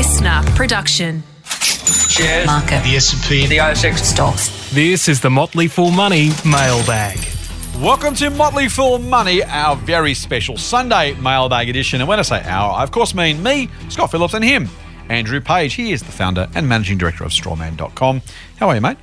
listener production. shares, market, the S&P, the ASX. stocks. This is the Motley Fool Money mailbag. Welcome to Motley Fool Money, our very special Sunday mailbag edition. And when I say our, I of course mean me, Scott Phillips, and him, Andrew Page. He is the founder and managing director of strawman.com. How are you, mate?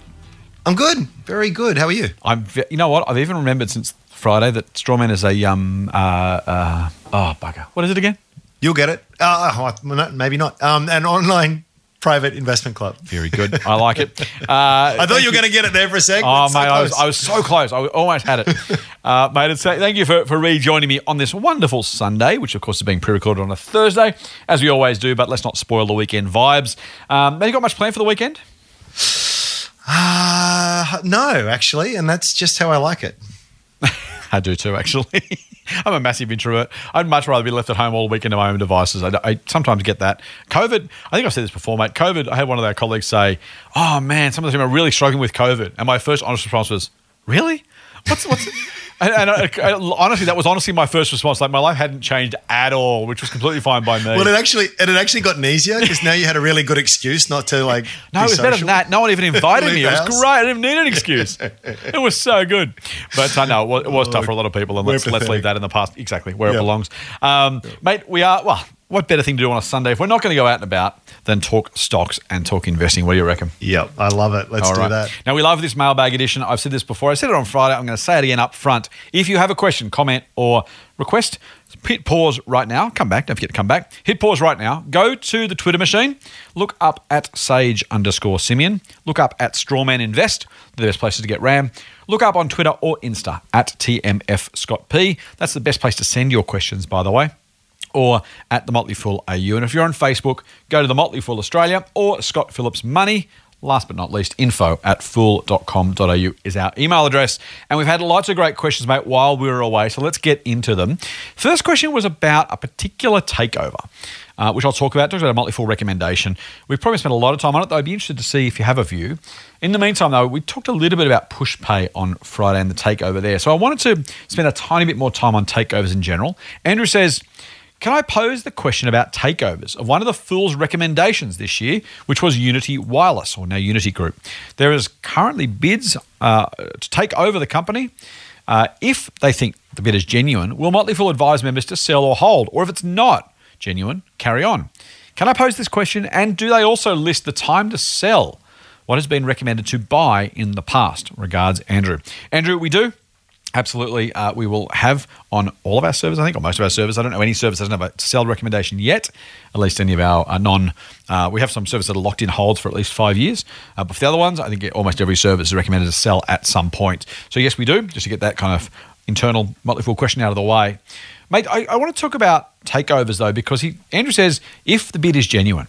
I'm good. Very good. How are you? I'm, you know what? I've even remembered since Friday that Strawman is a um uh, uh oh bugger. What is it again? You'll get it. Uh, oh, maybe not. Um, an online private investment club. Very good. I like it. Uh, I thought you were going to get it there for a second. Oh, so mate, I was. I was so close. I almost had it. uh, mate, it's, thank you for, for rejoining me on this wonderful Sunday, which, of course, is being pre recorded on a Thursday, as we always do, but let's not spoil the weekend vibes. Um, have you got much planned for the weekend? Uh, no, actually, and that's just how I like it. I do too, actually. I'm a massive introvert. I'd much rather be left at home all weekend to my own devices. I, I sometimes get that. COVID, I think I've said this before, mate. COVID, I had one of our colleagues say, Oh man, some of the team are really struggling with COVID. And my first honest response was, Really? What's, what's, and, and I, I- honestly, that was honestly my first response. Like my life hadn't changed at all, which was completely fine by me. Well, it actually it had actually gotten easier because now you had a really good excuse not to like. No, it was better than that. No one even invited me. It was great. I didn't need an excuse. it was so good. But uh, know it was, it was tough for a lot of people. And let's, let's leave that in the past. Exactly where it belongs. Um, Mate, we are, well, what better thing to do on a Sunday if we're not going to go out and about than talk stocks and talk investing? What do you reckon? Yep, I love it. Let's All do right. that. Now, we love this mailbag edition. I've said this before. I said it on Friday. I'm going to say it again up front. If you have a question, comment, or request, hit pause right now. Come back. Don't forget to come back. Hit pause right now. Go to the Twitter machine. Look up at Sage underscore Simeon. Look up at Strawman Invest. The best places to get RAM. Look up on Twitter or Insta at TMF Scott P. That's the best place to send your questions, by the way or at the Motley Fool AU. And if you're on Facebook, go to the Motley Fool Australia or Scott Phillips Money. Last but not least, info at fool.com.au is our email address. And we've had lots of great questions, mate, while we were away. So let's get into them. First question was about a particular takeover, uh, which I'll talk about. Talked about a Motley Fool recommendation. We've probably spent a lot of time on it, though I'd be interested to see if you have a view. In the meantime, though, we talked a little bit about PushPay on Friday and the takeover there. So I wanted to spend a tiny bit more time on takeovers in general. Andrew says, can I pose the question about takeovers of one of the Fool's recommendations this year, which was Uniti Wireless, or now Uniti Group? There is currently bids uh, to take over the company. Uh, if they think the bid is genuine, will Motley Fool advise members to sell or hold? Or if it's not genuine, carry on. Can I pose this question? And do they also list the time to sell what has been recommended to buy in the past? Regards, Andrew. Andrew, we do. Absolutely. Uh, we will have on all of our servers, I think, or most of our servers. I don't know any service that doesn't have a sell recommendation yet, at least any of our uh, non. Uh, we have some servers that are locked in holds for at least five years. Uh, but for the other ones, I think almost every service is recommended to sell at some point. So, yes, we do, just to get that kind of internal Motley Fool question out of the way. Mate, I, I want to talk about takeovers, though, because he, Andrew says if the bid is genuine,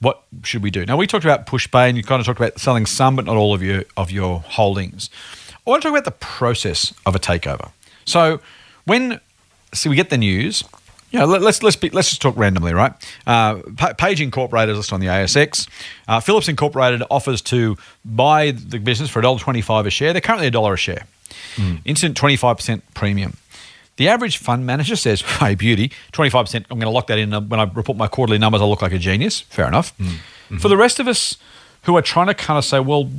what should we do? Now we talked about PushPay, and you kind of talked about selling some, but not all of your of your holdings. I want to talk about the process of a takeover. So when so we get the news, you know, let, let's let's be, let's just talk randomly, right? Uh, Page Incorporated is listed on the ASX. Uh, Phillips Incorporated offers to buy the business for $1.25 a share. They're currently a dollar a share. Instant 25% premium. The average fund manager says, hey, beauty, 25%, I'm going to lock that in. Uh, When I report my quarterly numbers, I look like a genius. Fair enough. For the rest of us who are trying to kind of say, well,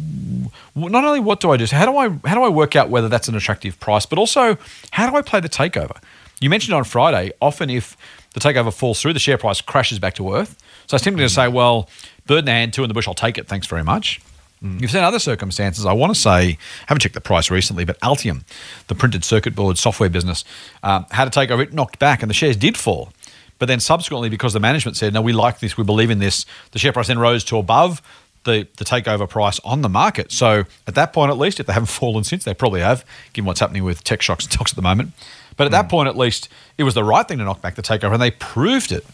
not only what do I do, so how do I, how do I work out whether that's an attractive price, but also how do I play the takeover? You mentioned on Friday, often if the takeover falls through, the share price crashes back to earth. So it's tempting to say, well, bird in the hand, two in the bush, I'll take it. Thanks very much. You've seen other circumstances. I want to say, I haven't checked the price recently, but Altium, the printed circuit board software business, um, had a takeover. It knocked back, and the shares did fall. But then subsequently, because the management said, no, we like this, we believe in this, the share price then rose to above the, the takeover price on the market. So at that point, at least, if they haven't fallen since, they probably have, given what's happening with tech shocks and stocks at the moment. But at that point, at least, it was the right thing to knock back the takeover, and they proved it.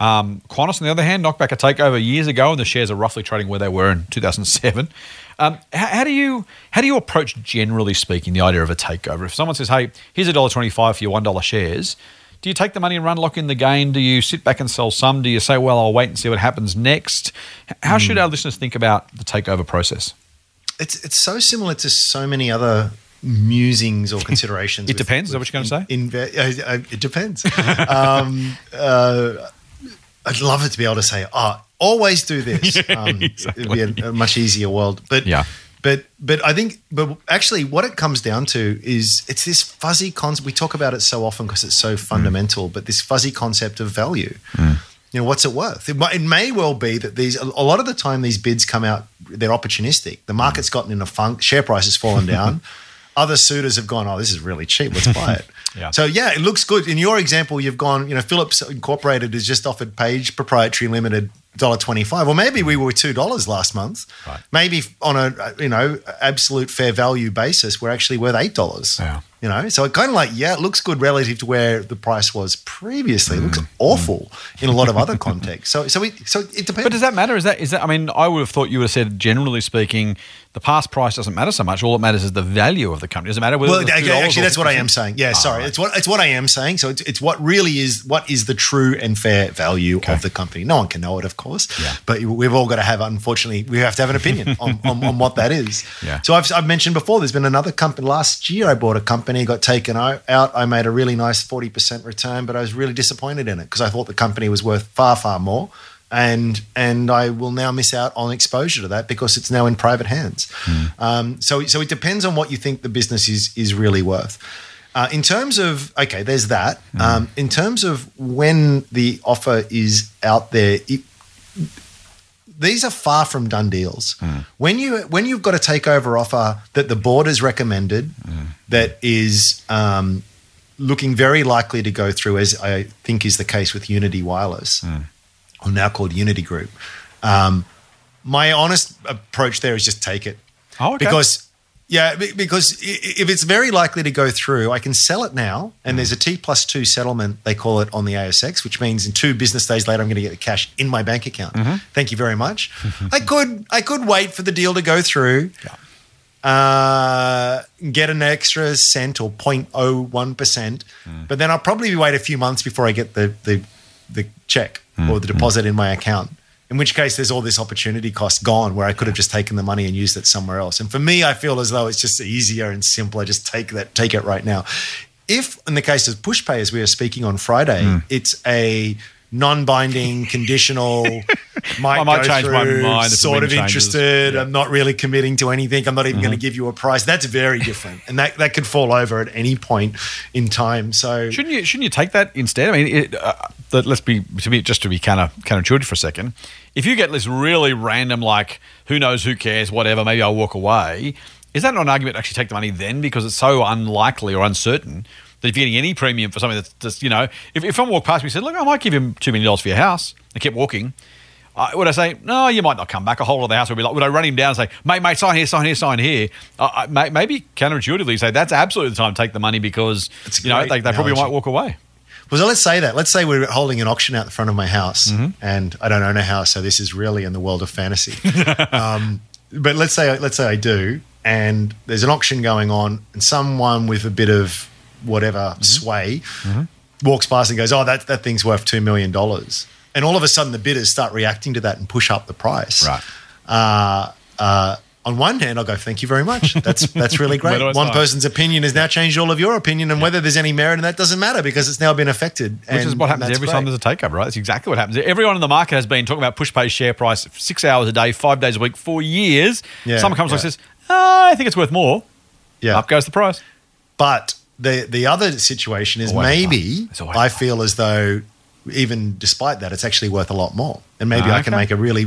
Um, Qantas, on the other hand, knocked back a takeover years ago, and the shares are roughly trading where they were in 2007. Um, how, how do you how do you approach, generally speaking, the idea of a takeover? If someone says, "Hey, here's a dollar twenty-five for your one dollar shares," do you take the money and run lock in the gain? Do you sit back and sell some? Do you say, "Well, I'll wait and see what happens next"? How should our listeners think about the takeover process? It's it's so similar to so many other musings or considerations. It depends. Is that what you're gonna in- inve- uh, uh, it depends. um, uh, I'd love it to be able to say, oh, always do this. Um, It'd be a, a much easier world. But Yeah. But but I think but actually what it comes down to is it's this fuzzy concept. We talk about it so often because it's so mm. fundamental, but this fuzzy concept of value. Mm. You know, what's it worth? It, it may well be that these a lot of the time these bids come out, they're opportunistic. The market's mm. gotten in a funk, share price has fallen down. Other suitors have gone, oh, this is really cheap. Let's buy it. Yeah. So yeah, it looks good. In your example, you've gone, you know, Phillips Incorporated has just offered Page Proprietary Limited $1.25. or maybe we were $2 last month. Right. Maybe on a, you know, absolute fair value basis, we're actually worth $8. Yeah. You know, so it kind of like, yeah, it looks good relative to where the price was previously. It looks Mm. awful in a lot of other contexts. So, so, we, so it depends. But does that matter? Is that is that? I mean, I would have thought you would have said, generally speaking, the past price doesn't matter so much. All that matters is the value of the company. doesn't matter whether Well, okay, actually, that's what I am saying. Yeah, Ah, sorry, right. it's what it's what I am saying. So it's, it's what really is what is the true and fair value Okay. of the company. No one can know it, of course. Yeah. But we've all got to have, unfortunately, we have to have an opinion on, on, on what that is. Yeah. So I've, I've mentioned before. There's been another company last year. I bought a company, got taken out. I made a really nice forty percent return, but I was really disappointed in it because I thought the company was worth far, far more. And and I will now miss out on exposure to that because it's now in private hands. Um, so so it depends on what you think the business is is really worth. Uh, in terms of okay, there's that. Um, in terms of when the offer is out there, it, these are far from done deals. When you when you've got a takeover offer that the board has recommended, that is um, looking very likely to go through, as I think is the case with Uniti Wireless, or now called Uniti Group. Um, my honest approach there is just take it. Oh, okay. Because yeah, because if it's very likely to go through, I can sell it now, and mm. there's a T plus two settlement they call it on the ASX, which means in two business days later I'm going to get the cash in my bank account. Mm-hmm. Thank you very much. I could I could wait for the deal to go through. Uh, get an extra cent or 0.01 percent, mm. but then I'll probably wait a few months before I get the the, the check mm. or the deposit in my account. In which case, there's all this opportunity cost gone where I could have just taken the money and used it somewhere else. And for me, I feel as though it's just easier and simpler. Just take that, take it right now. If, in the case of PushPay, as we are speaking on Friday, hmm. it's a non-binding, conditional, might, I might change my mind sort of changes. interested. Yeah. I'm not really committing to anything. I'm not even Mm-hmm. going to give you a price. That's very different, and that that could fall over at any point in time. So Shouldn't you shouldn't you take that instead? I mean, it, uh, let's be to be just to be kind of kind of counterintuitive for a second. If you get this really random, like who knows, who cares, whatever, maybe I'll walk away. Is that not an argument to actually take the money then because it's so unlikely or uncertain that if you're getting any premium for something that's just you know, if, if someone walked past me and said, look, I might give him two million dollars for your house, and kept walking. Uh, would I say no? You might not come back. A whole lot of the house would be like. Would I run him down and say, "Mate, mate, sign here, sign here, sign here"? Uh, I- may- maybe counterintuitively say that's absolutely the time to take the money because you know they, they probably might walk away. Well, so let's say that. Let's say we're holding an auction out the front of my house, Mm-hmm. and I don't own a house, so this is really in the world of fantasy. um, but let's say let's say I do, and there's an auction going on, and someone with a bit of whatever Mm-hmm. sway walks past and goes, "Oh, that that thing's worth two million dollars," and all of a sudden the bidders start reacting to that and push up the price. Right. Uh, uh, on one hand, I'll go, "Thank you very much. That's that's really great." One sign? person's opinion has now changed all of your opinion, and whether there's any merit in that doesn't matter because it's now been affected. Which is what happens every great. time there's a takeover, right? That's exactly what happens. Everyone in the market has been talking about PushPay share price six hours a day, five days a week for years. Yeah, Someone comes along yeah. and says, oh, I think it's worth more. Yeah, Up goes the price. but the the other situation is maybe fight. It's always I feel as though even despite that, it's actually worth a lot more, and maybe Ah, I can okay. make a really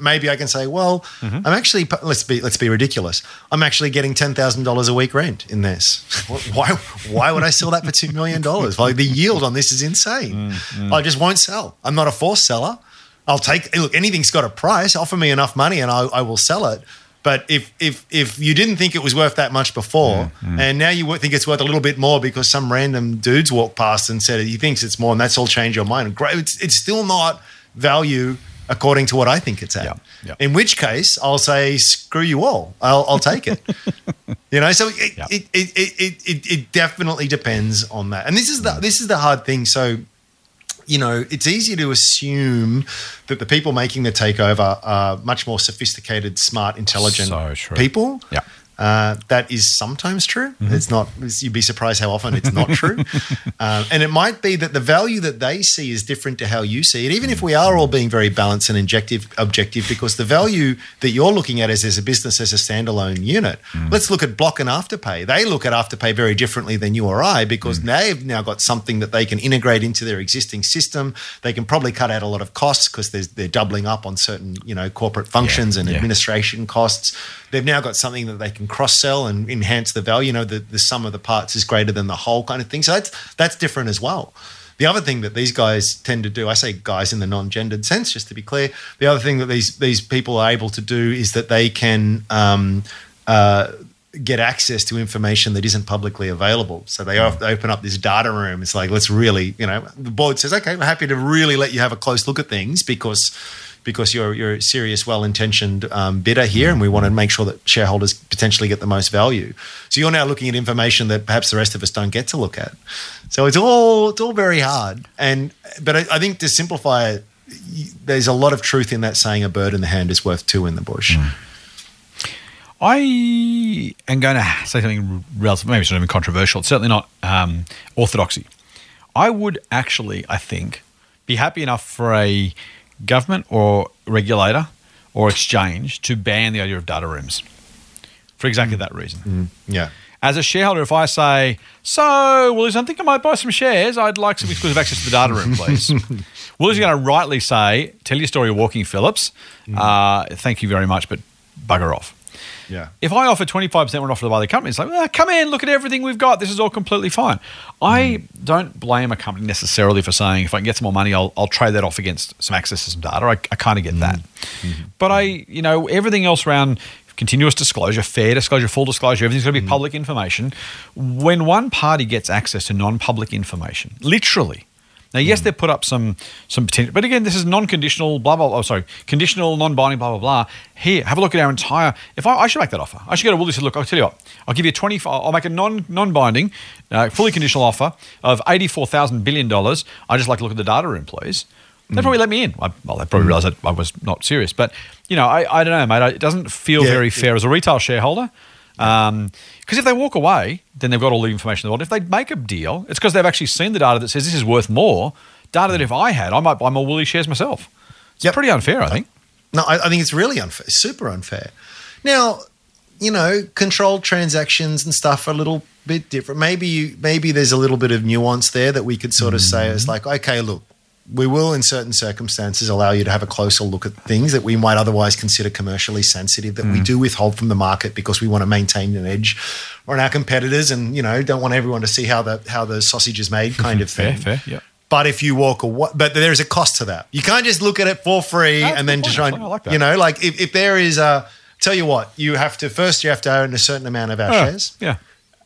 maybe I can say, well, Mm-hmm. I'm actually let's be let's be ridiculous. I'm actually getting ten thousand dollars a week rent in this. why why would I sell that for two million dollars? Like the yield on this is insane. Mm, I just won't sell. I'm not a forced seller. I'll take look. Anything's got a price. Offer me enough money, and I, I will sell it. But if if if you didn't think it was worth that much before, mm. and now you think it's worth a little bit more because some random dudes walked past and said he thinks it's more, and that's all changed your mind. Great, it's, it's still not value according to what I think it's at. Yeah, yeah. In which case, I'll say screw you all. I'll, I'll take it. you know, so it, Yeah. it, it, it, it, it, it definitely depends on that. And this is the mm. this is the hard thing. So you know, it's easy to assume that the people making the takeover are much more sophisticated, smart, intelligent So people. Yeah. Uh, that is sometimes true. Mm-hmm. It's not. You'd be surprised how often it's not true. um, and it might be that the value that they see is different to how you see it. Even if we are all being very balanced and objective, objective, because the value that you're looking at is as a business as a standalone unit. Mm. Let's look at Block and Afterpay. They look at Afterpay very differently than you or I because Mm. they've now got something that they can integrate into their existing system. They can probably cut out a lot of costs because they're doubling up on certain you know corporate functions and yeah. administration costs. They've now got something that they can cross sell and enhance the value. You know, the, the sum of the parts is greater than the whole kind of thing. So that's that's different as well. The other thing that these guys tend to do, I say guys in the non-gendered sense, just to be clear. The other thing that these these people are able to do is that they can um, uh, get access to information that isn't publicly available. So they op- open up this data room. It's like let's really, you know, the board says, okay, we're happy to really let you have a close look at things because because you're you're a serious, well-intentioned um, bidder here, and we want to make sure that shareholders potentially get the most value. So you're now looking at information that perhaps the rest of us don't get to look at. So it's all it's all very hard. And but I, I think to simplify it, there's a lot of truth in that saying: "A bird in the hand is worth two in the bush." I am going to say something relative, maybe it's not even controversial. It's certainly not um, orthodoxy. I would actually, I think, be happy enough for a government or regulator or exchange to ban the idea of data rooms for exactly mm. that reason. Mm. Yeah. As a shareholder, if I say, so, Woolies, I think I might buy some shares. I'd like some exclusive access to the data room, please. Woolies is going to rightly say, tell your story, Walking Phillips. Mm. Uh, thank you very much, but bugger off. Yeah. If I offer 25% run off to the other company, it's like, "Ah, come in, look at everything we've got. This is all completely fine. I hmm. don't blame a company necessarily for saying, if I can get some more money, I'll, I'll trade that off against some access to some data. I, I kind of get hmm. that. Hmm. But I, you know, everything else around continuous disclosure, fair disclosure, full disclosure, everything's going to be public information. When one party gets access to non public information, literally, now, yes, they've put up some some potential, but again, this is non-conditional, blah blah. blah oh, sorry, conditional, non-binding, blah blah blah. Here, have a look at our entire. If I, I should make that offer, I should go to Woolies and say, look. I'll tell you what. I'll give you twenty. I'll make a non non-binding, uh, fully conditional offer of eighty-four thousand billion dollars. I just like to look at the data room, please. They probably let me in. I, well, they probably realised that I was not serious, but you know, I, I don't know, mate. It doesn't feel Yeah, very fair as a retail shareholder. Um, because if they walk away, then they've got all the information in the world. If they make a deal, it's because they've actually seen the data that says this is worth more. Data that if I had, I might buy more Woolly shares myself. It's Yep. pretty unfair, I think. No, I, I think it's really unfair, super unfair. Now, you know, controlled transactions and stuff are a little bit different. Maybe you, maybe there's a little bit of nuance there that we could sort of say is mm-hmm. like, okay, look, we will in certain circumstances allow you to have a closer look at things that we might otherwise consider commercially sensitive that we mm. do withhold from the market because we want to maintain an edge on our competitors and you know don't want everyone to see how the how the sausage is made mm-hmm. kind of thing. fair, fair, yeah. But if you walk away, but there is a cost to that. You can't just look at it for free That's and then just try and. I like that. you know, like if, if there is a, tell you what, you have to, first you have to own a certain amount of our Oh, shares. yeah.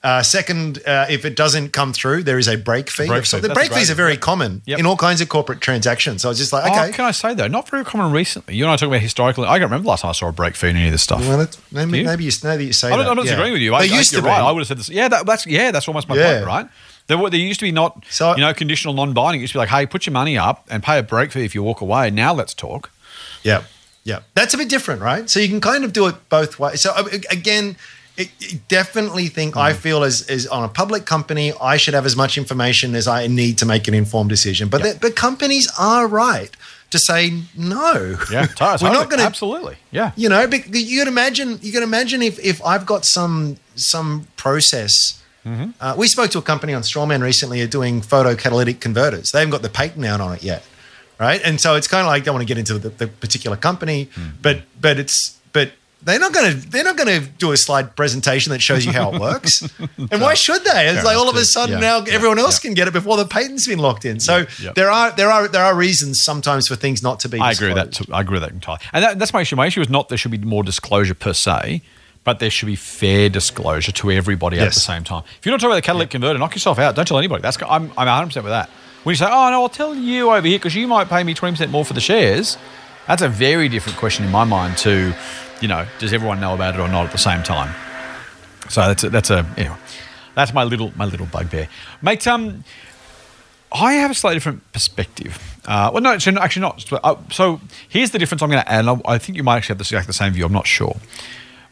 Uh, second, uh, if it doesn't come through, there is a break fee. break fee. the That's break fees are very common Yep. in all kinds of corporate transactions. So I was just like, okay. Oh, can I say though, not very common recently. You and I talking about historically. I can't remember the last time I saw a break fee in any of this stuff. well, that's, maybe, you? maybe you, maybe you say I don't, that. I'm not yeah. disagreeing with you. I, They I, used you're to right. be. I would have said this. Yeah, that, that's yeah, that's almost my Yeah. point, right? There, there used to be not, So- you know, conditional non-binding. It used to be like, hey, put your money up and pay a break fee if you walk away. Now let's talk. Yeah, yeah, that's a bit different, right? So you can kind of do it both ways. So uh, again, it, it definitely think Mm. I feel as, as on a public company, I should have as much information as I need to make an informed decision. But the, but companies are right to say no. Yeah, totally. we're not going to absolutely. Yeah, you know, you can imagine. You can imagine if if I've got some some process. Mm-hmm. Uh, we spoke to a company on Strawman recently are doing photocatalytic converters. They haven't got the patent out on it yet, right? And so it's kind of like I don't want to get into the, the particular company, Mm-hmm. but but it's they're not going to they're not going to do a slide presentation that shows you how it works. and why should they? It's like all of a sudden Yeah, now yeah, everyone else yeah. can get it before the patent's been locked in. So there are there are there are reasons sometimes for things not to be. I agree with that. Too. I agree with that entirely. And that, that's my issue. My issue is not there should be more disclosure per se, but there should be fair disclosure to everybody at the same time. If you're not talking about the catalytic converter, knock yourself out. Don't tell anybody. That's I'm I'm 100 percent with that. When you say, "Oh no, I'll tell you over here because you might pay me 20 percent more for the shares," that's a very different question in my mind. To, you know, does everyone know about it or not at the same time? So that's a, that's a anyway, that's my little my little bugbear, mate. Um, I have a slightly different perspective. Uh, well, no, actually actually not. Uh, So here's the difference I'm going to add. I I think you might actually have this exactly the same view. I'm not sure.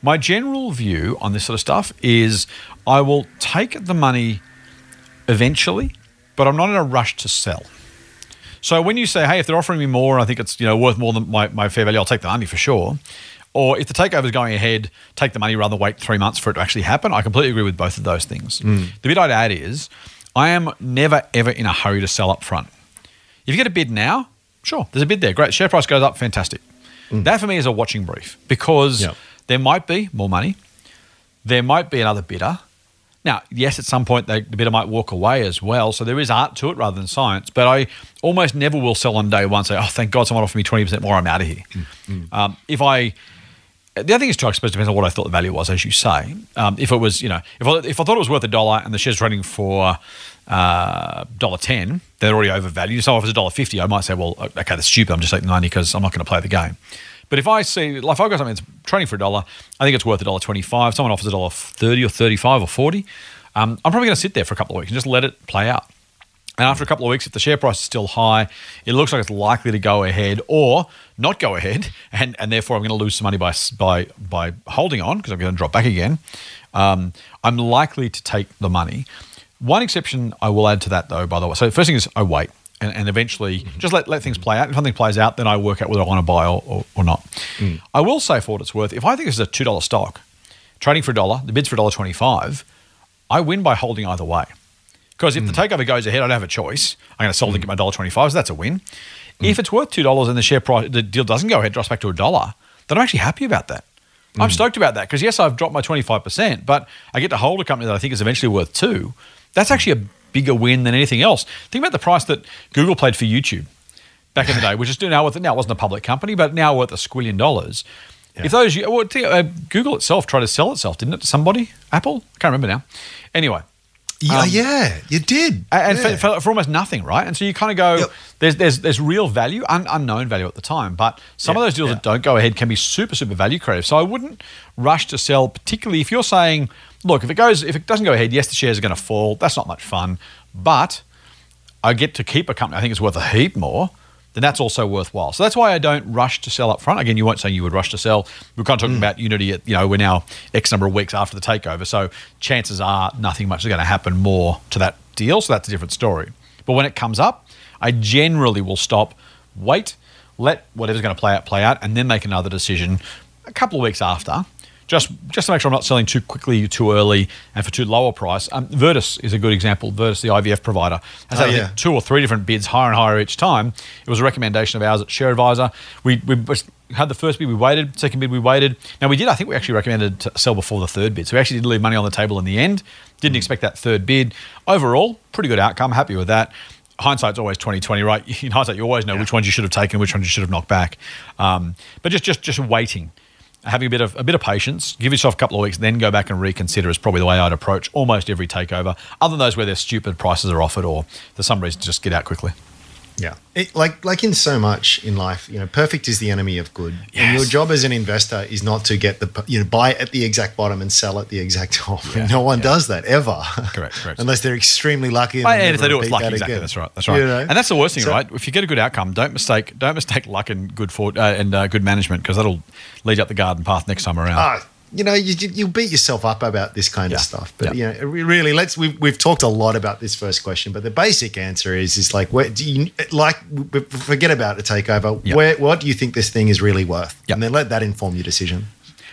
My general view on this sort of stuff is I will take the money eventually, but I'm not in a rush to sell. So when you say, hey, if they're offering me more, I think it's you know worth more than my, my fair value, I'll take the money for sure. Or if the takeover is going ahead, take the money rather than wait three months for it to actually happen. I completely agree with both of those things. Hmm. The bit I'd add is I am never ever in a hurry to sell up front. If you get a bid now, sure, there's a bid there. Great. Share price goes up, fantastic. Hmm. That for me is a watching brief because Yep. there might be more money. There might be another bidder. Now, yes, at some point they, the bidder might walk away as well. So there is art to it rather than science. But I almost never will sell on day one. Say, oh, thank God someone offered me 20% more. I'm out of here. Hmm. Um, if I, the other thing is, too, I depends on what I thought the value was, as you say. Um, if it was, you know, if I, if I thought it was worth a dollar and the share's trading for uh, dollar ten, they're already overvalued. So if it's a dollar fifty, I might say, well, okay, that's stupid. I'm just taking ninety because I'm not going to play the game. But if I see, like, if I've got something that's trading for a dollar, I think it's worth a dollar twenty-five. Someone offers a dollar thirty or thirty-five or forty. Um, I'm probably going to sit there for a couple of weeks and just let it play out. And after a couple of weeks, if the share price is still high, it looks like it's likely to go ahead or not go ahead, and, and therefore I'm going to lose some money by by by holding on because I'm going to drop back again. Um, I'm likely to take the money. One exception I will add to that, though, by the way. So the first thing is I wait and, and eventually just let, let things play out. If something plays out, then I work out whether I want to buy or, or, or not. I will say for what it's worth, if I think this is a two dollar stock, trading for a dollar, the bid's for a dollar twenty five, I win by holding either way. Because if the hmm. takeover goes ahead, I don't have a choice. I'm going to sell to get my hmm. dollar twenty-five, so that's a win. Hmm. If it's worth two dollars and the share price, the deal doesn't go ahead, drops back to a dollar, then I'm actually happy about that. I'm stoked about that because yes, I've dropped my twenty-five percent, but I get to hold a company that I think is eventually worth two. That's actually a bigger win than anything else. Think about the price that Google paid for YouTube back in the day, which is now worth now it wasn't a public company, but now worth a squillion dollars. If those well, uh, Google itself tried to sell itself, didn't it? To somebody, Apple, I can't remember now. Anyway, Yeah, Um, yeah, you did. and Yeah. for, for, almost nothing, right? And so you kind of go, Yep. there's there's there's real value, un, unknown value at the time, but some of those deals yeah. that don't go ahead can be super super value creative. So I wouldn't rush to sell, particularly if you're saying, look, if it goes, if it doesn't go ahead, yes, the shares are going to fall. That's not much fun, but I get to keep a company I think it's worth a heap more. Then that's also worthwhile. So that's why I don't rush to sell up front. Again, you weren't saying you would rush to sell. We're kind of talking mm. about Uniti. At, you know, we're now X number of weeks after the takeover, so chances are nothing much is going to happen more to that deal. So that's a different story. But when it comes up, I generally will stop, wait, let whatever's going to play out play out, and then make another decision a couple of weeks after. Just, just to make sure I'm not selling too quickly, too early, and for too low a price. Um, Virtus is a good example. Virtus, the IVF provider, has Oh, had yeah. two or three different bids, higher and higher each time. It was a recommendation of ours at Share Advisor. We, we had the first bid, we waited. Second bid, we waited. Now we did. I think we actually recommended to sell before the third bid, so we actually did leave money on the table in the end. Didn't expect that third bid. Overall, pretty good outcome. Happy with that. Hindsight's always twenty twenty, right? In hindsight, you always know which ones you should have taken, which ones you should have knocked back. Um, but just just just waiting having a bit of a bit of patience, give yourself a couple of weeks, then go back and reconsider is probably the way I'd approach almost every takeover, other than those where their stupid prices are offered or for some reason just get out quickly. Yeah, it, like like in so much in life, you know, perfect is the enemy of good. And your job as an investor is not to get the you know buy at the exact bottom and sell at the exact top. no one does that ever. Correct, correct. Unless they're extremely lucky. And, And, if they do it's lucky. that Exactly. again. That's right. That's right. You know? And that's the worst thing, So- right? If you get a good outcome, don't mistake don't mistake luck and good for uh, and uh, good management because that'll lead you up the garden path next time around. Ah, you know, you, you beat yourself up about this kind Yeah. of stuff. But Yeah. you know, really, let's we've, we've talked a lot about this first question, but the basic answer is is like, where do you like? Forget about a takeover. Yeah. Where what do you think this thing is really worth? And then let that inform your decision.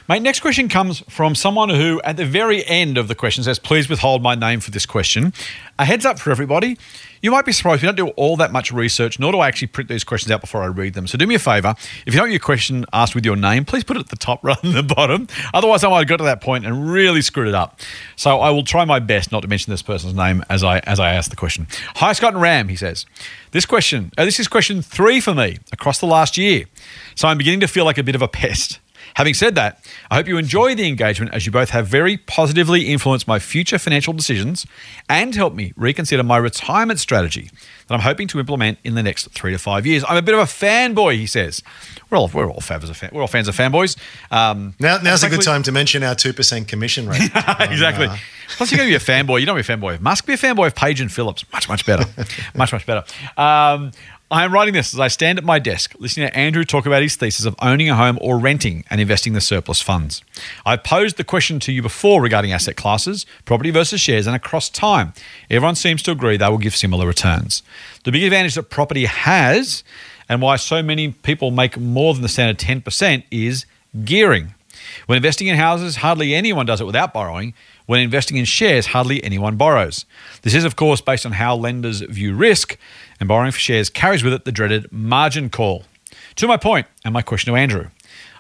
Mate, next question comes from someone who, at the very end of the question, says, Please withhold my name for this question. A heads up for everybody. You might be surprised we don't do all that much research, nor do I actually print these questions out before I read them. So do me a favor. If you don't want your question asked with your name, please put it at the top rather than the bottom. Otherwise, I might have got to that point and really screwed it up. So I will try my best not to mention this person's name as I as I ask the question. Hi, Scott and Ram, he says. This question, uh, this is question three for me across the last year. So I'm beginning to feel like a bit of a pest. Having said that, I hope you enjoy the engagement as you both have very positively influenced my future financial decisions and helped me reconsider my retirement strategy that I'm hoping to implement in the next three to five years. I'm a bit of a fanboy, he says. We're all we're all fans of fan, we're all fans of fanboys. Um, Now, now's a good time to mention our two percent commission rate. exactly. uh, Plus, you're going to be a fanboy. You don't be a fanboy of Musk. Be a fanboy of Page and Phillips. Much, much better. much, much better. Um, I am writing this as I stand at my desk, listening to Andrew talk about his thesis of owning a home or renting and investing the surplus funds. I posed the question to you before regarding asset classes, property versus shares, and across time. Everyone seems to agree they will give similar returns. The big advantage that property has, and why so many people make more than the standard 10%, is gearing. When investing in houses, hardly anyone does it without borrowing. When investing in shares, hardly anyone borrows. This is, of course, based on how lenders view risk, and borrowing for shares carries with it the dreaded margin call. To my point, and my question to Andrew,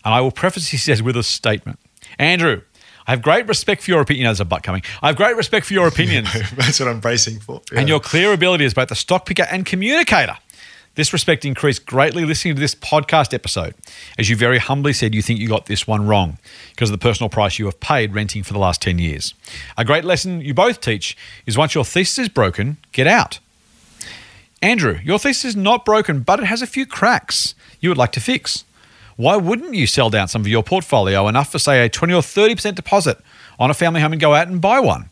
and I will preface he says with a statement. Andrew, I have great respect for your opinion. There's a butt coming. I have great respect for your opinions That's what I'm bracing for. and your clear ability as both a stock picker and communicator. This respect increased greatly listening to this podcast episode. As you very humbly said, you think you got this one wrong because of the personal price you have paid renting for the last 10 years. A great lesson you both teach is once your thesis is broken, get out. Andrew, your thesis is not broken, but it has a few cracks you would like to fix. Why wouldn't you sell down some of your portfolio enough for, say, a 20 or 30% deposit on a family home and go out and buy one?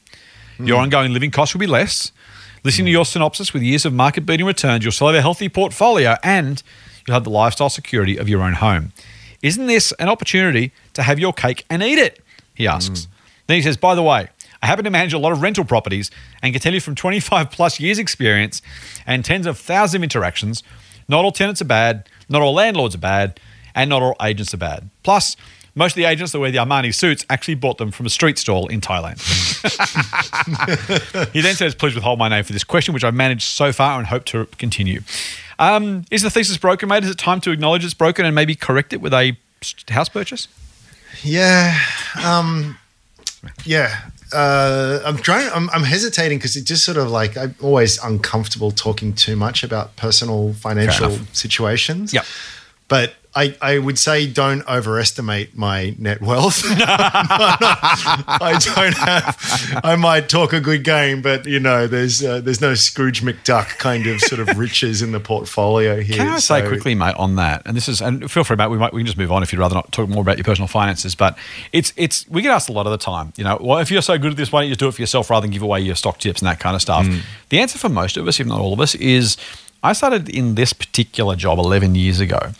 Your hmm. ongoing living costs will be less. Listening to your synopsis with years of market beating returns, you'll still have a healthy portfolio and you'll have the lifestyle security of your own home. Isn't this an opportunity to have your cake and eat it? He asks. Mm. Then he says, By the way, I happen to manage a lot of rental properties and can tell you from 25 plus years' experience and tens of thousands of interactions, not all tenants are bad, not all landlords are bad, and not all agents are bad. Plus, most of the agents that wear the Armani suits actually bought them from a street stall in Thailand. He then says, please withhold my name for this question, which I've managed so far and hope to continue. Um, is the thesis broken, mate? Is it time to acknowledge it's broken and maybe correct it with a house purchase? Yeah. Um, yeah. Uh, I'm trying. I'm, I'm hesitating because it just sort of like I'm always uncomfortable talking too much about personal financial situations. Yeah, But I, I would say don't overestimate my net wealth. I don't have. I might talk a good game, but you know, there's uh, there's no Scrooge McDuck kind of sort of riches in the portfolio here. Can I say quickly, mate, on that? And this is, and feel free, mate. We might we can just move on if you'd rather not talk more about your personal finances. But it's it's we get asked a lot of the time. You know, well, if you're so good at this, why don't you just do it for yourself rather than give away your stock tips and that kind of stuff? The answer for most of us, if not all of us, is I started in this particular job 11 years ago.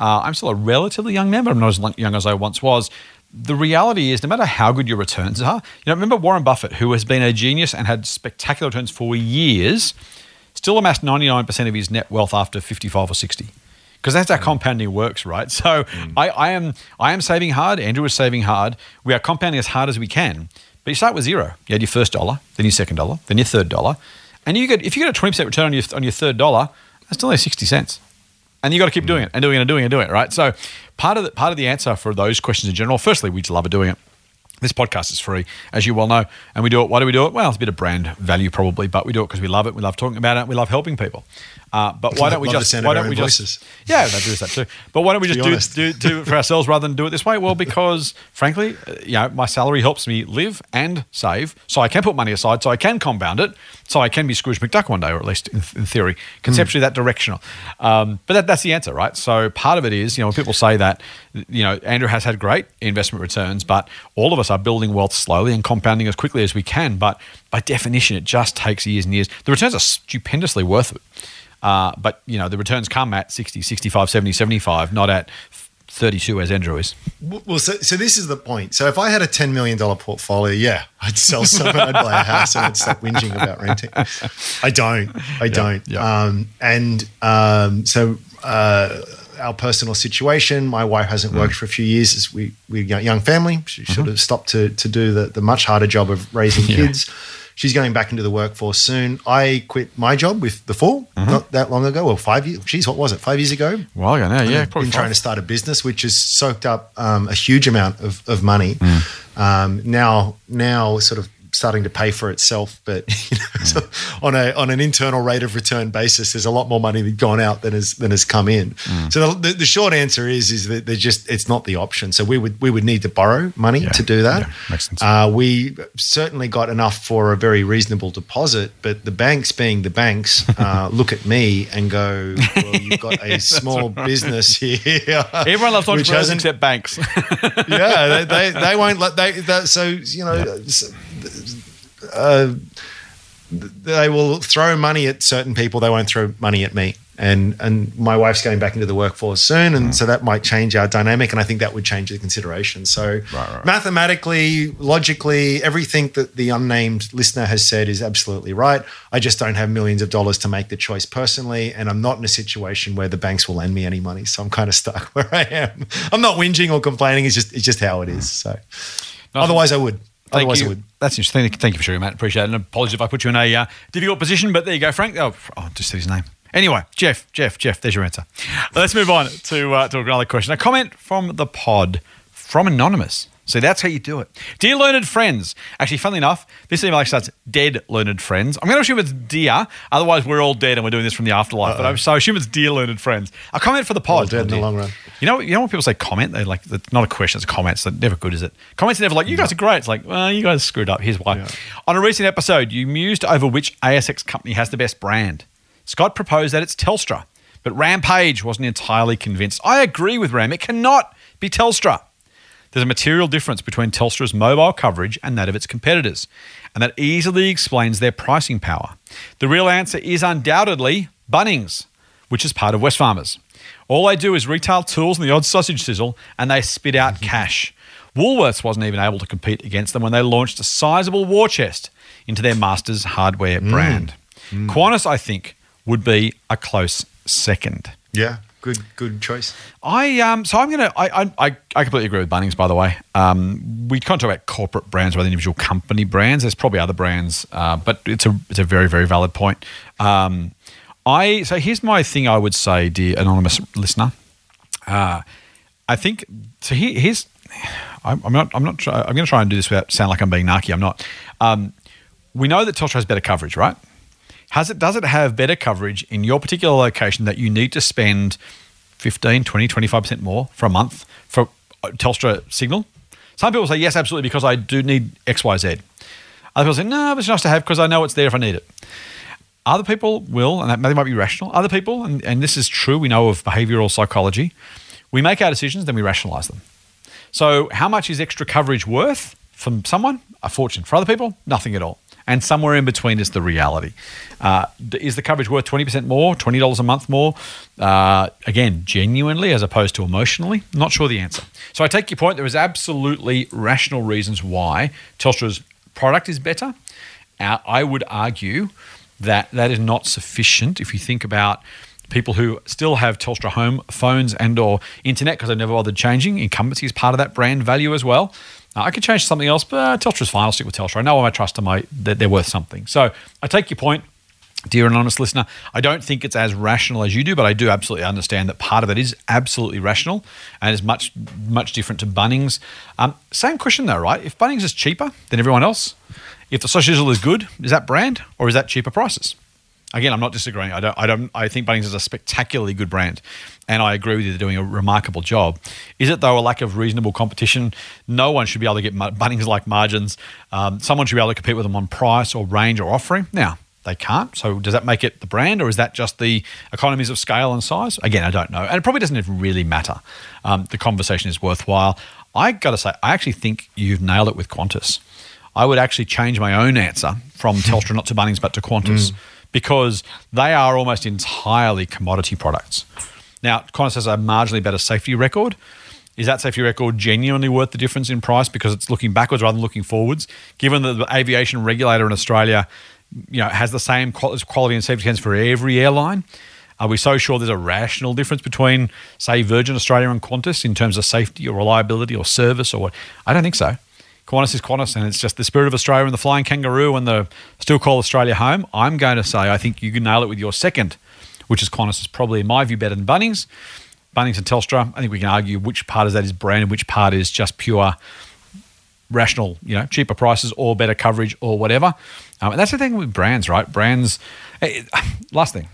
Uh, I'm still a relatively young man, but I'm not as young as I once was. The reality is, no matter how good your returns are, you know, remember Warren Buffett, who has been a genius and had spectacular returns for years, still amassed 99% of his net wealth after 55 or 60 because that's how compounding works, right? So I, I am I am saving hard. Andrew is saving hard. We are compounding as hard as we can. But you start with zero. You had your first dollar, then your second dollar, then your third dollar, and you get if you get a twenty percent return on your on your third dollar, that's still only sixty cents. And you got to keep doing it and doing it and doing it and doing it, right? So part of the part of the answer for those questions in general, firstly, we just love doing it. This podcast is free, as you well know, and we do it. Why do we do it? Well, it's a bit of brand value probably, but we do it because we love it. We love talking about it. We love helping people. Uh, but why don't we just? Why don't we just? Yeah, that does that too. But why don't we just do, do do it for ourselves rather than do it this way? Well, because frankly, uh, you know, my salary helps me live and save, so I can put money aside, so I can compound it, so I can be Scrooge McDuck one day, or at least in, in theory, conceptually that directional. Um, but that, that's the answer, right? So part of it is, you know, when people say that, you know, Andrew has had great investment returns, but all of us are building wealth slowly and compounding as quickly as we can. But by definition, it just takes years and years. The returns are stupendously worth it. Uh, but, you know, the returns come at 60, 65, 70, 75, not at 32 as Andrew is. Well, so, so this is the point. So if I had a $10 million portfolio, yeah, I'd sell some and I'd buy a house and I'd stop whinging about renting. I don't. I don't. yeah. Um, and um, so uh, our personal situation, my wife hasn't Mm. worked for a few years. As we, we're a young family. She Mm-hmm. sort of stopped to, to do the, the much harder job of raising kids. She's going back into the workforce soon. I quit my job with the Fool Mm-hmm. not that long ago. Well, five years. Geez, what was it? Five years ago? Well, yeah, yeah, I've probably been trying five. to start a business, which has soaked up um, a huge amount of, of money. Mm. Um, now, now sort of starting to pay for itself, but you know, Mm. so on a on an internal rate of return basis, there's a lot more money that's gone out than has than has come in. Mm. So the, the, the short answer is is that they're just it's not the option. So we would we would need to borrow money Yeah. to do that. Yeah, makes sense. Uh, we certainly got enough for a very reasonable deposit, but the banks, being the banks, uh, look at me and go, "Well, you've got a small business here." Everyone loves entrepreneurs except banks. yeah, they, they, they won't let they. That, so you know, s- uh, they will throw money at certain people. They won't throw money at me. and and my wife's going back into the workforce soon, and so that might change our dynamic, and I think that would change the consideration. So mathematically, logically, everything that the unnamed listener has said is absolutely right. I just don't have millions of dollars to make the choice personally, and I'm not in a situation where the banks will lend me any money, so I'm kind of stuck where I am. I'm not whinging or complaining; it's just it's just how it is. So otherwise, I would. Thank Otherwise, you. Would. That's interesting. Thank you for sharing, Matt. Appreciate it. And apologies if I put you in a uh, difficult position, but there you go, Frank. Oh, oh just his name. Anyway, Jeff, Jeff, Jeff, there's your answer. Let's move on to, uh, to another question. A comment from the pod from Anonymous. So that's how you do it. Dear learned friends. Actually, funnily enough, this email actually starts dead learned friends. I'm going to assume it's dear. Otherwise, we're all dead and we're doing this from the afterlife. But I'm, so I assume it's dear learned friends. A comment for the pod. All dead in the long run. You know, you know when people say comment, they like it's not a question, it's a comment. So never good, is it? Comments are never like you guys are great. It's like, well, you guys screwed up. Here's why. On a recent episode, you mused over which ASX company has the best brand. Scott proposed that it's Telstra, but Rampage wasn't entirely convinced. I agree with Ram. It cannot be Telstra. There's a material difference between Telstra's mobile coverage and that of its competitors, and that easily explains their pricing power. The real answer is undoubtedly Bunnings, which is part of Wesfarmers. All they do is retail tools and the odd sausage sizzle, and they spit out cash. Woolworths wasn't even able to compete against them when they launched a sizable war chest into their Masters hardware mm. brand. Mm. Qantas, I think, would be a close second. Yeah, good good choice. I um so I'm gonna I I, I- completely agree with Bunnings by the way. Um, we can't talk about corporate brands rather than individual company brands. There's probably other brands, uh, but it's a it's a very very valid point. Um, I so here's my thing. I would say, dear anonymous listener, uh, I think so. Here, here's I'm, I'm not I'm not try, I'm going to try and do this without sound like I'm being narky. I'm not. Um, we know that Telstra has better coverage, right? Has it does it have better coverage in your particular location that you need to spend 15, 20, 25% more for a month for uh, Telstra signal? Some people say yes, absolutely, because I do need XYZ. Other people say, no, it's nice to have because I know it's there if I need it. Other people will, and that might be rational. Other people, and, and this is true, we know of behavioral psychology, we make our decisions, then we rationalize them. So, how much is extra coverage worth from someone? A fortune. For other people, nothing at all. And somewhere in between is the reality. Uh, is the coverage worth 20% more, $20 a month more? Uh, again, genuinely as opposed to emotionally? Not sure the answer. So I take your point. There is absolutely rational reasons why Telstra's product is better. Uh, I would argue that that is not sufficient if you think about people who still have Telstra home phones and or internet because they've never bothered changing. Incumbency is part of that brand value as well. Uh, I could change something else, but uh, Telstra's fine. I'll stick with Telstra. I know I trust them. I, they're, they're worth something. So I take your point. Dear anonymous listener, I don't think it's as rational as you do, but I do absolutely understand that part of it is absolutely rational and is much, much different to Bunnings. Um, same question though, right? If Bunnings is cheaper than everyone else, if the sizzle is good, is that brand or is that cheaper prices? Again, I'm not disagreeing. I don't. I don't. I think Bunnings is a spectacularly good brand, and I agree with you. They're doing a remarkable job. Is it though a lack of reasonable competition? No one should be able to get Bunnings like margins. Um, someone should be able to compete with them on price or range or offering. Now they can't. So does that make it the brand, or is that just the economies of scale and size? Again, I don't know, and it probably doesn't even really matter. Um, the conversation is worthwhile. I got to say, I actually think you've nailed it with Qantas. I would actually change my own answer from Telstra not to Bunnings but to Qantas because they are almost entirely commodity products. Now, Qantas has a marginally better safety record. Is that safety record genuinely worth the difference in price because it's looking backwards rather than looking forwards? Given that the aviation regulator in Australia, you know, has the same quality and safety standards for every airline, are we so sure there's a rational difference between, say, Virgin Australia and Qantas in terms of safety or reliability or service or what? I don't think so. Qantas is Qantas, and it's just the spirit of Australia and the flying kangaroo and the still call Australia home. I'm going to say I think you can nail it with your second, which is Qantas is probably, in my view, better than Bunnings. Bunnings and Telstra, I think we can argue which part of that is brand and which part is just pure rational, you know, cheaper prices or better coverage or whatever. Um, and that's the thing with brands, right? Brands, eh, last thing,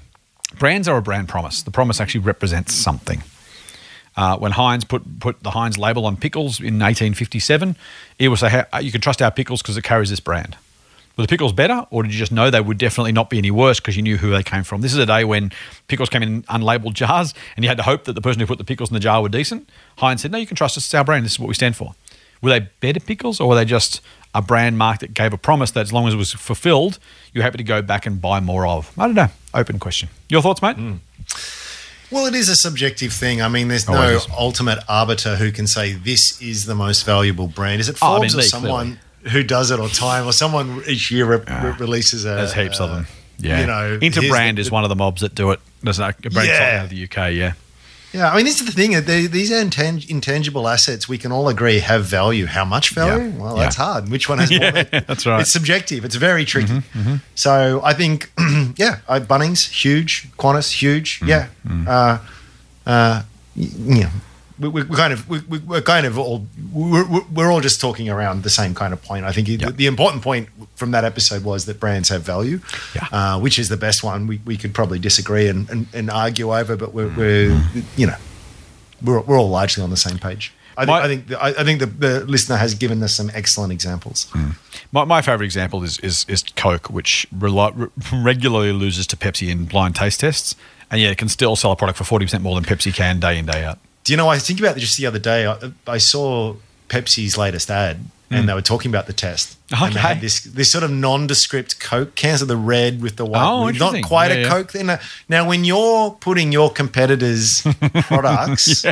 brands are a brand promise. The promise actually represents something. Uh, when Heinz put put the Heinz label on pickles in 1857, it was a, you can trust our pickles because it carries this brand. Were the pickles better, or did you just know they would definitely not be any worse because you knew who they came from? This is a day when pickles came in unlabeled jars, and you had to hope that the person who put the pickles in the jar were decent. Heinz said, "No, you can trust us. It's our brand. This is what we stand for." Were they better pickles, or were they just a brand mark that gave a promise that as long as it was fulfilled, you're happy to go back and buy more of? I don't know. Open question. Your thoughts, mate? Well, it is a subjective thing. I mean, there's Oh, no is. ultimate arbiter who can say this is the most valuable brand. Is it Oh, I Forbes mean, or me, someone who does it, or Time, or someone each year re- ah, re- releases a? There's heaps of them. Yeah. You know, Interbrand here's is one of the mobs that do it. There's a brand Yeah. out of the UK, yeah. Yeah, I mean, this is the thing. they- These are intang- intangible assets. We can all agree have value. How much value? Yeah. Well, Yeah. that's hard. Which one has more? Yeah, value? that's right. Mm-hmm, It's subjective. It's very tricky. So I think, yeah, I, Bunnings huge, Qantas huge. Yeah, Mm-hmm. uh, uh, yeah. We, we, we're kind of we, we- we're kind of all we're, we're- we're all just talking around the same kind of point. I think the, the important point from that episode was that brands have value, Yeah. uh, which is the best one. We, we could probably disagree and, and, and argue over, but we're, we're Mm-hmm. you know we're, we're all largely on the same page. I think, My- I think, the, I, I think the, the listener has given us some excellent examples. Mm. My, my favorite example is, is, is Coke, which rely, re- regularly loses to Pepsi in blind taste tests, and yet it can still sell a product for 40% more than Pepsi can day in, day out. Do you know? I think about this just the other day. I, I saw Pepsi's latest ad, and they were talking about the test. And they Mm. Okay. had this this sort of nondescript Coke cans of the red with the white. Oh, not quite Yeah, a yeah. Coke. Thing. Now, when you're putting your competitors' products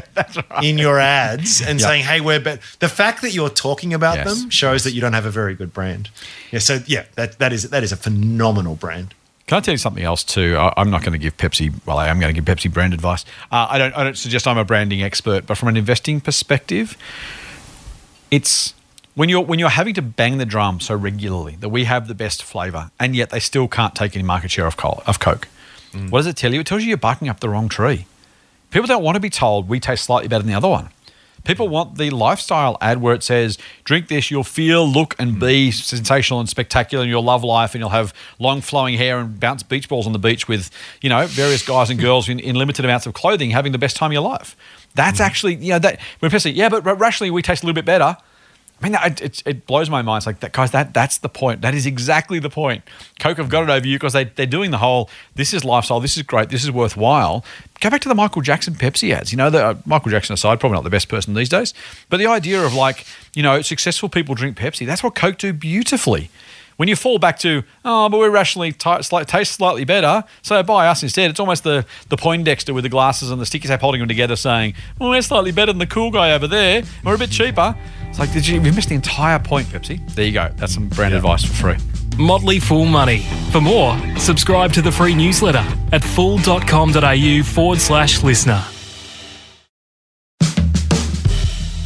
in your ads and Yeah. saying, "Hey, we're," but the fact that you're talking about Yes. them shows that you don't have a very good brand. Yeah. So yeah, that that is that is a phenomenal brand. Can I tell you something else too? I, I'm not going to give Pepsi. Well, I am going to give Pepsi brand advice. Uh, I don't. I don't suggest I'm a branding expert, but from an investing perspective, it's when you're when you're having to bang the drum so regularly that we have the best flavor, and yet they still can't take any market share of Coke. Of Coke. What does it tell you? It tells you you're barking up the wrong tree. People don't want to be told we taste slightly better than the other one. People want the lifestyle ad where it says, drink this, you'll feel, look, and be sensational and spectacular, and you'll love life, and you'll have long flowing hair and bounce beach balls on the beach with, you know, various guys and girls in, in limited amounts of clothing having the best time of your life. That's hmm. actually, you know, that when people say, yeah, but rationally we taste a little bit better. I mean, it, it, blows my mind. It's like, that, guys, that that's the point. That is exactly the point. Coke have got it over you because they, they're doing the whole, this is lifestyle, this is great, this is worthwhile. Go back to the Michael Jackson Pepsi ads. You know, the, uh, Michael Jackson aside, probably not the best person these days, but the idea of like, you know, successful people drink Pepsi, that's what Coke do beautifully. When you fall back to, oh, but we're rationally t- slight, taste slightly better, so buy us instead. It's almost the the Poindexter with the glasses and the sticky tape holding them together, saying, "Well, we're slightly better than the cool guy over there. and We're a bit cheaper." It's like, did you, you missed the entire point, Pepsi? There you go. That's some brand advice for free. Motley Fool Money. For more, subscribe to the free newsletter at fool.com.au forward slash listener.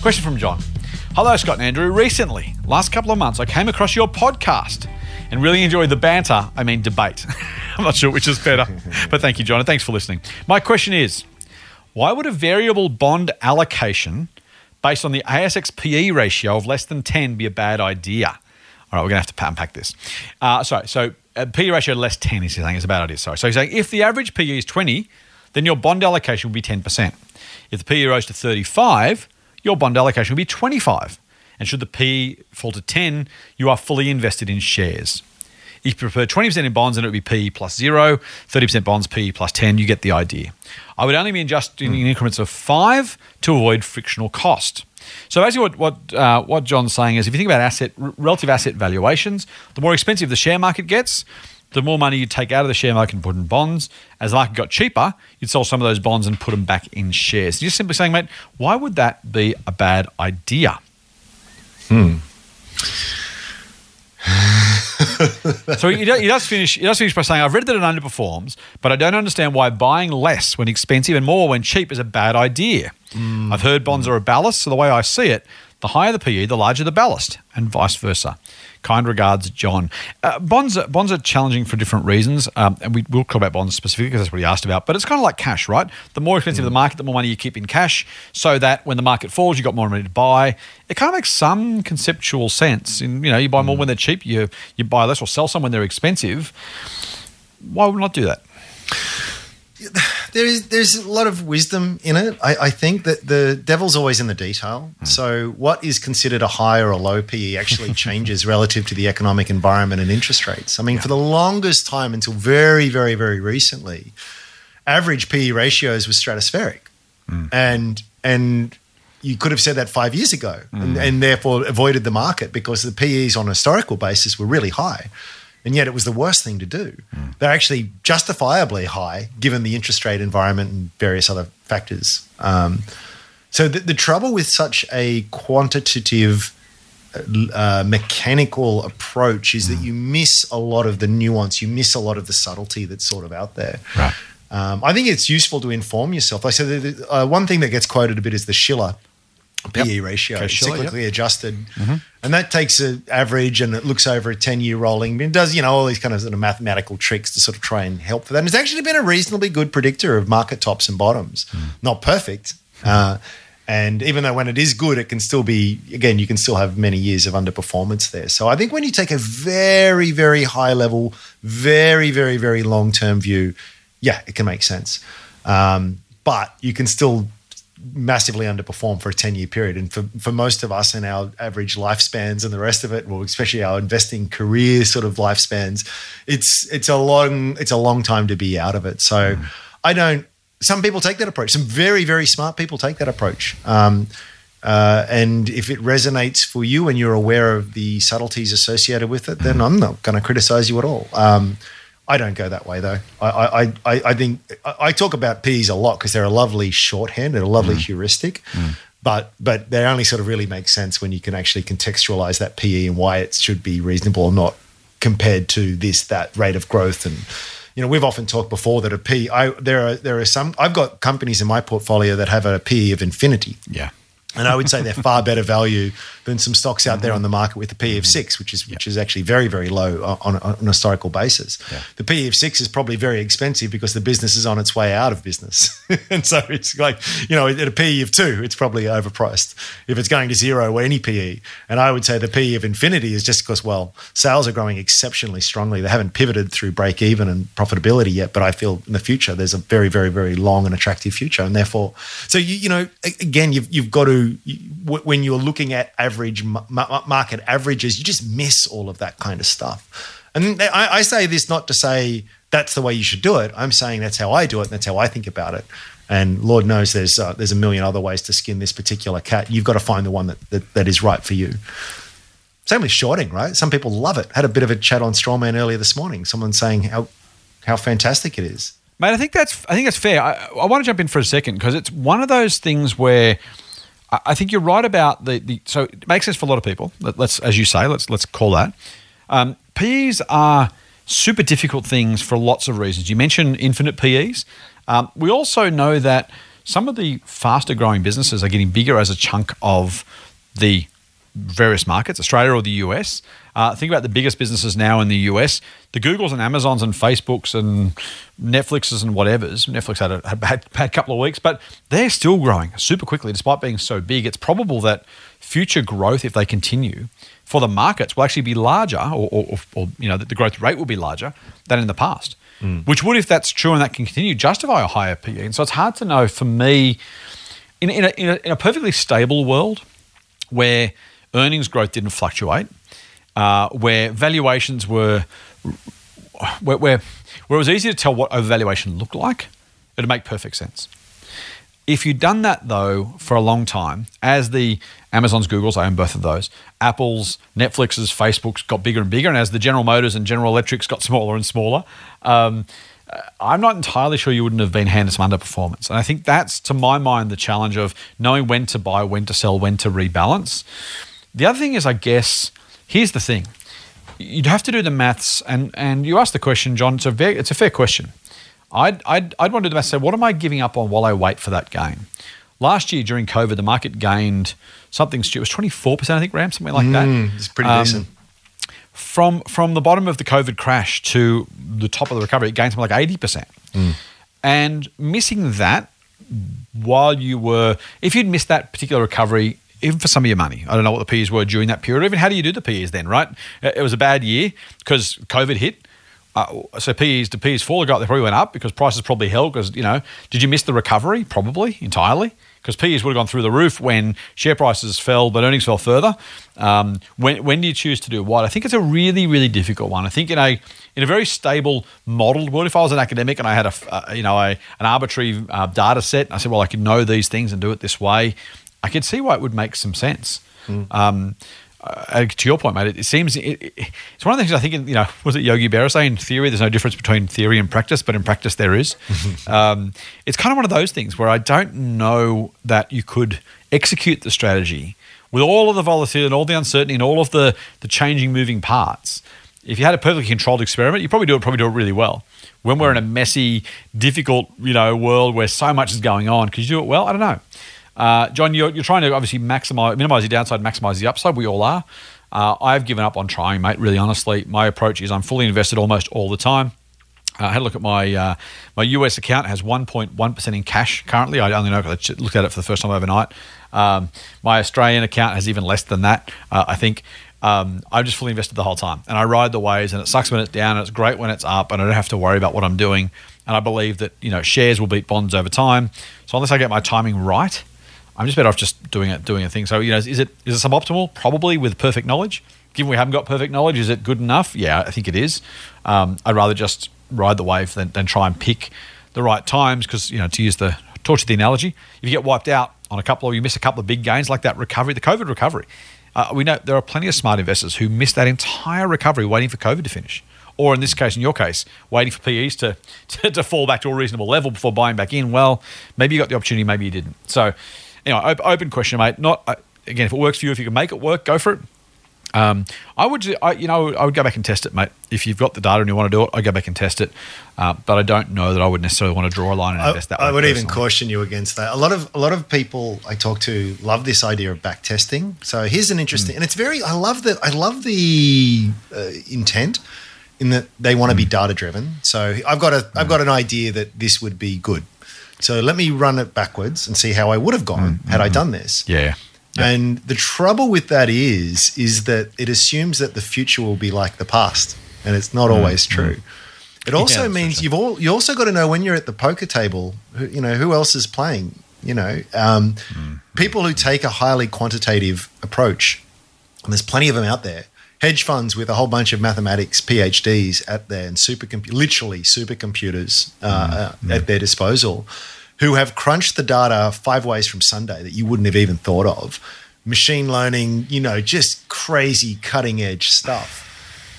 Question from John. Hello, Scott and Andrew. Recently, last couple of months, I came across your podcast and really enjoyed the banter. I mean, debate. I'm not sure which is better, but thank you, John, and thanks for listening. My question is why would a variable bond allocation based on the ASX PE ratio of less than 10 be a bad idea? All right, we're going to have to unpack this. Uh, sorry, so uh, PE ratio less 10 is saying is a bad idea. Sorry. So he's saying if the average PE is 20, then your bond allocation will be 10%. If the PE rose to 35, your bond allocation will be 25. And should the P fall to 10, you are fully invested in shares. If you prefer 20% in bonds, then it would be P plus zero, 30% bonds, P plus 10. You get the idea. I would only be adjusting in increments of five to avoid frictional cost. So basically, what what, uh, what John's saying is, if you think about asset relative asset valuations, the more expensive the share market gets, the more money you take out of the share market and put in bonds. As the market got cheaper, you'd sell some of those bonds and put them back in shares. Just simply saying, mate, why would that be a bad idea? Hmm. so he, does, finish. He does finish by saying, "I've read that it underperforms, but I don't understand why buying less when expensive and more when cheap is a bad idea. I've heard bonds are a ballast, so the way I see it, the higher the PE, the larger the ballast, and vice versa." Kind regards, John. Uh, bonds, are, bonds are challenging for different reasons, um, and we will talk about bonds specifically because that's what he asked about. But it's kind of like cash, right? The more expensive the market, the more money you keep in cash, so that when the market falls, you've got more money to buy. It kind of makes some conceptual sense. In you know, you buy more when they're cheap, you you buy less or sell some when they're expensive. Why would we not do that? There is there's a lot of wisdom in it. I, I think that the devil's always in the detail. Hmm. So what is considered a high or a low PE actually changes relative to the economic environment and interest rates. I mean, for the longest time until very, very, very recently, average PE ratios were stratospheric, Hmm. and and you could have said that five years ago, Hmm. and, and therefore avoided the market because the PEs on a historical basis were really high. And yet it was the worst thing to do. They're actually justifiably high given the interest rate environment and various other factors. Um, so the, the trouble with such a quantitative, uh, mechanical approach is that you miss a lot of the nuance, you miss a lot of the subtlety that's sort of out there. Right. Um, I think it's useful to inform yourself. Like, so the, the, uh, one thing that gets quoted a bit is the Shiller PE ratio, Okay, Shiller, cyclically yep. adjusted, and that takes an average and it looks over a ten-year rolling. It does you know all these kind of, sort of mathematical tricks to sort of try and help for that. And it's actually been a reasonably good predictor of market tops and bottoms. Not perfect, uh, and even though when it is good, it can still be again you can still have many years of underperformance there. So I think when you take a very very high level, very very very long term view, yeah, it can make sense. Um, but you can still massively underperform for a 10 year period. And for, for most of us in our average lifespans and the rest of it, well, especially our investing career sort of lifespans, it's it's a long it's a long time to be out of it. So I don't some people take that approach. Some very, very smart people take that approach. Um, uh, and if it resonates for you and you're aware of the subtleties associated with it, then I'm not going to criticize you at all. Um, I don't go that way though. I I, I, I think I, talk about P's a lot because they're a lovely shorthand, they're a lovely mm. heuristic, mm. but but they only sort of really make sense when you can actually contextualize that PE and why it should be reasonable or not compared to this that rate of growth and you know we've often talked before that a P I there are there are some I've got companies in my portfolio that have a PE of infinity Yeah. And I would say they're far better value than some stocks out there mm-hmm. on the market with a PE of six, mm-hmm. which is which is actually very very low uh, on, on a historical basis. Yeah. The PE of six is probably very expensive because the business is on its way out of business, and so it's like you know at a PE of two, it's probably overpriced. If it's going to zero or any PE, and I would say the PE of infinity is just because well sales are growing exceptionally strongly. They haven't pivoted through break even and profitability yet, but I feel in the future there's a very very very long and attractive future, and therefore so you you know again you've you've got to when you're looking at average ma- ma- market averages, you just miss all of that kind of stuff. And I, I say this not to say that's the way you should do it. I'm saying that's how I do it, and that's how I think about it. And Lord knows there's uh, there's a million other ways to skin this particular cat. You've got to find the one that, that, that is right for you. Same with shorting, right? Some people love it. Had a bit of a chat on Strawman earlier this morning. Someone saying how how fantastic it is. Mate, I think that's I think that's fair. I, I want to jump in for a second because it's one of those things where I, think you're right about the, the so it makes sense for a lot of people. Let, us as you say, let's let's call that. Um, PEs are super difficult things for lots of reasons. You mentioned infinite PEs. Um, we also know that some of the faster growing businesses are getting bigger as a chunk of the various markets, Australia or the US. Uh, think about the biggest businesses now in the US, the Googles and Amazons and Facebooks and Netflixes and whatever's. Netflix had a, had a bad couple of weeks, but they're still growing super quickly despite being so big. It's probable that future growth, if they continue, for the markets will actually be larger, or, or, or you know, that the growth rate will be larger than in the past. Which would, if that's true and that can continue, justify a higher PE. And so it's hard to know for me, in, in, a, in, a, in a perfectly stable world where earnings growth didn't fluctuate, uh, where valuations were, where, where, where it was easy to tell what overvaluation looked like, it'd make perfect sense. If you'd done that though for a long time, as the Amazons, Googles, I own both of those, Apple's, Netflix's, Facebook's got bigger and bigger, and as the General Motors and General Electrics got smaller and smaller, um, uh, I'm not entirely sure you wouldn't have been handed some underperformance. And I think that's, to my mind, the challenge of knowing when to buy, when to sell, when to rebalance. The other thing is, I guess, here's the thing: you'd have to do the maths, and and you asked the question, John. It's a very, it's a fair question. I'd, I'd, I'd want to do the maths. Say, what am I giving up on while I wait for that gain? Last year during COVID, the market gained something. Stu, It was twenty four percent, I think, Ram, something like that. It's pretty Um, decent. From from the bottom of the COVID crash to the top of the recovery, it gained something like eighty percent. And missing that while you were, if you'd missed that particular recovery, even for some of your money, I don't know what the PEs were during that period. Even how do you do the PEs then, right? It was a bad year because COVID hit. Uh, so PEs, the PEs fall, or got they probably went up because prices probably held. Because you know, did you miss the recovery? Probably entirely because PEs would have gone through the roof when share prices fell, but earnings fell further. Um, when when do you choose to do what? I think it's a really really difficult one. I think in a in a very stable modeled world, if I was an academic and I had a uh, you know a, an arbitrary uh, data set, I said, well, I could know these things and do it this way, I could see why it would make some sense. Um, uh, to your point, mate, it, it seems it, it- it's one of the things I think. You know, was it Yogi Berra saying in theory there's no difference between theory and practice, but in practice there is. um, it's kind of one of those things where I don't know that you could execute the strategy with all of the volatility and all the uncertainty and all of the the changing, moving parts. If you had a perfectly controlled experiment, you probably do it. Probably do it really well. When we're in a messy, difficult, you know, world where so much is going on, could you do it well? I don't know. Uh, John, you're, you're trying to obviously maximize, minimize your downside, maximize the upside. We all are. Uh, I've given up on trying, mate. Really, honestly, my approach is I'm fully invested almost all the time. Uh, I had a look at my uh, my US account has 1.1 percent in cash currently. I only know because I looked at it for the first time overnight. Um, my Australian account has even less than that. Uh, I think um, I'm just fully invested the whole time, and I ride the waves. And it sucks when it's down, and it's great when it's up, and I don't have to worry about what I'm doing. And I believe that you know shares will beat bonds over time. So unless I get my timing right, I'm just better off just doing it, doing a thing. So you know, is it is it suboptimal? Probably with perfect knowledge. Given we haven't got perfect knowledge, is it good enough? Yeah, I think it is. Um, I'd rather just ride the wave than, than try and pick the right times because you know to use the torture of the analogy, if you get wiped out on a couple or you miss a couple of big gains like that recovery, the COVID recovery, uh, we know there are plenty of smart investors who missed that entire recovery waiting for COVID to finish. Or in this case, in your case, waiting for PEs to, to, to fall back to a reasonable level before buying back in. Well, maybe you got the opportunity, maybe you didn't. So, anyway, op- open question, mate. Not uh, again, if it works for you, if you can make it work, go for it. Um, I would, I, you know, I would go back and test it, mate. If you've got the data and you want to do it, I'd go back and test it. Uh, but I don't know that I would necessarily want to draw a line and I, that way. I would even personally. caution you against that. A lot of a lot of people I talk to love this idea of back testing. So here's an interesting, and it's very. I love that. I love the uh, intent in that they want to Hmm. be data driven. So I've got a have got an idea that this would be good. So let me run it backwards and see how I would have gone Hmm. had I mm, done mm. this. Yeah. Yeah. And the trouble with that is, is that it assumes that the future will be like the past, and it's not mm, always true. It also that's means true. you've all you also got to know when you're at the poker table, who, you know who else is playing. You know, um, people who take a highly quantitative approach, and there's plenty of them out there. Hedge funds with a whole bunch of mathematics PhDs at their and supercomputer, literally supercomputers uh, uh, at their disposal, who have crunched the data five ways from Sunday that you wouldn't have even thought of. Machine learning, you know, just crazy cutting edge stuff.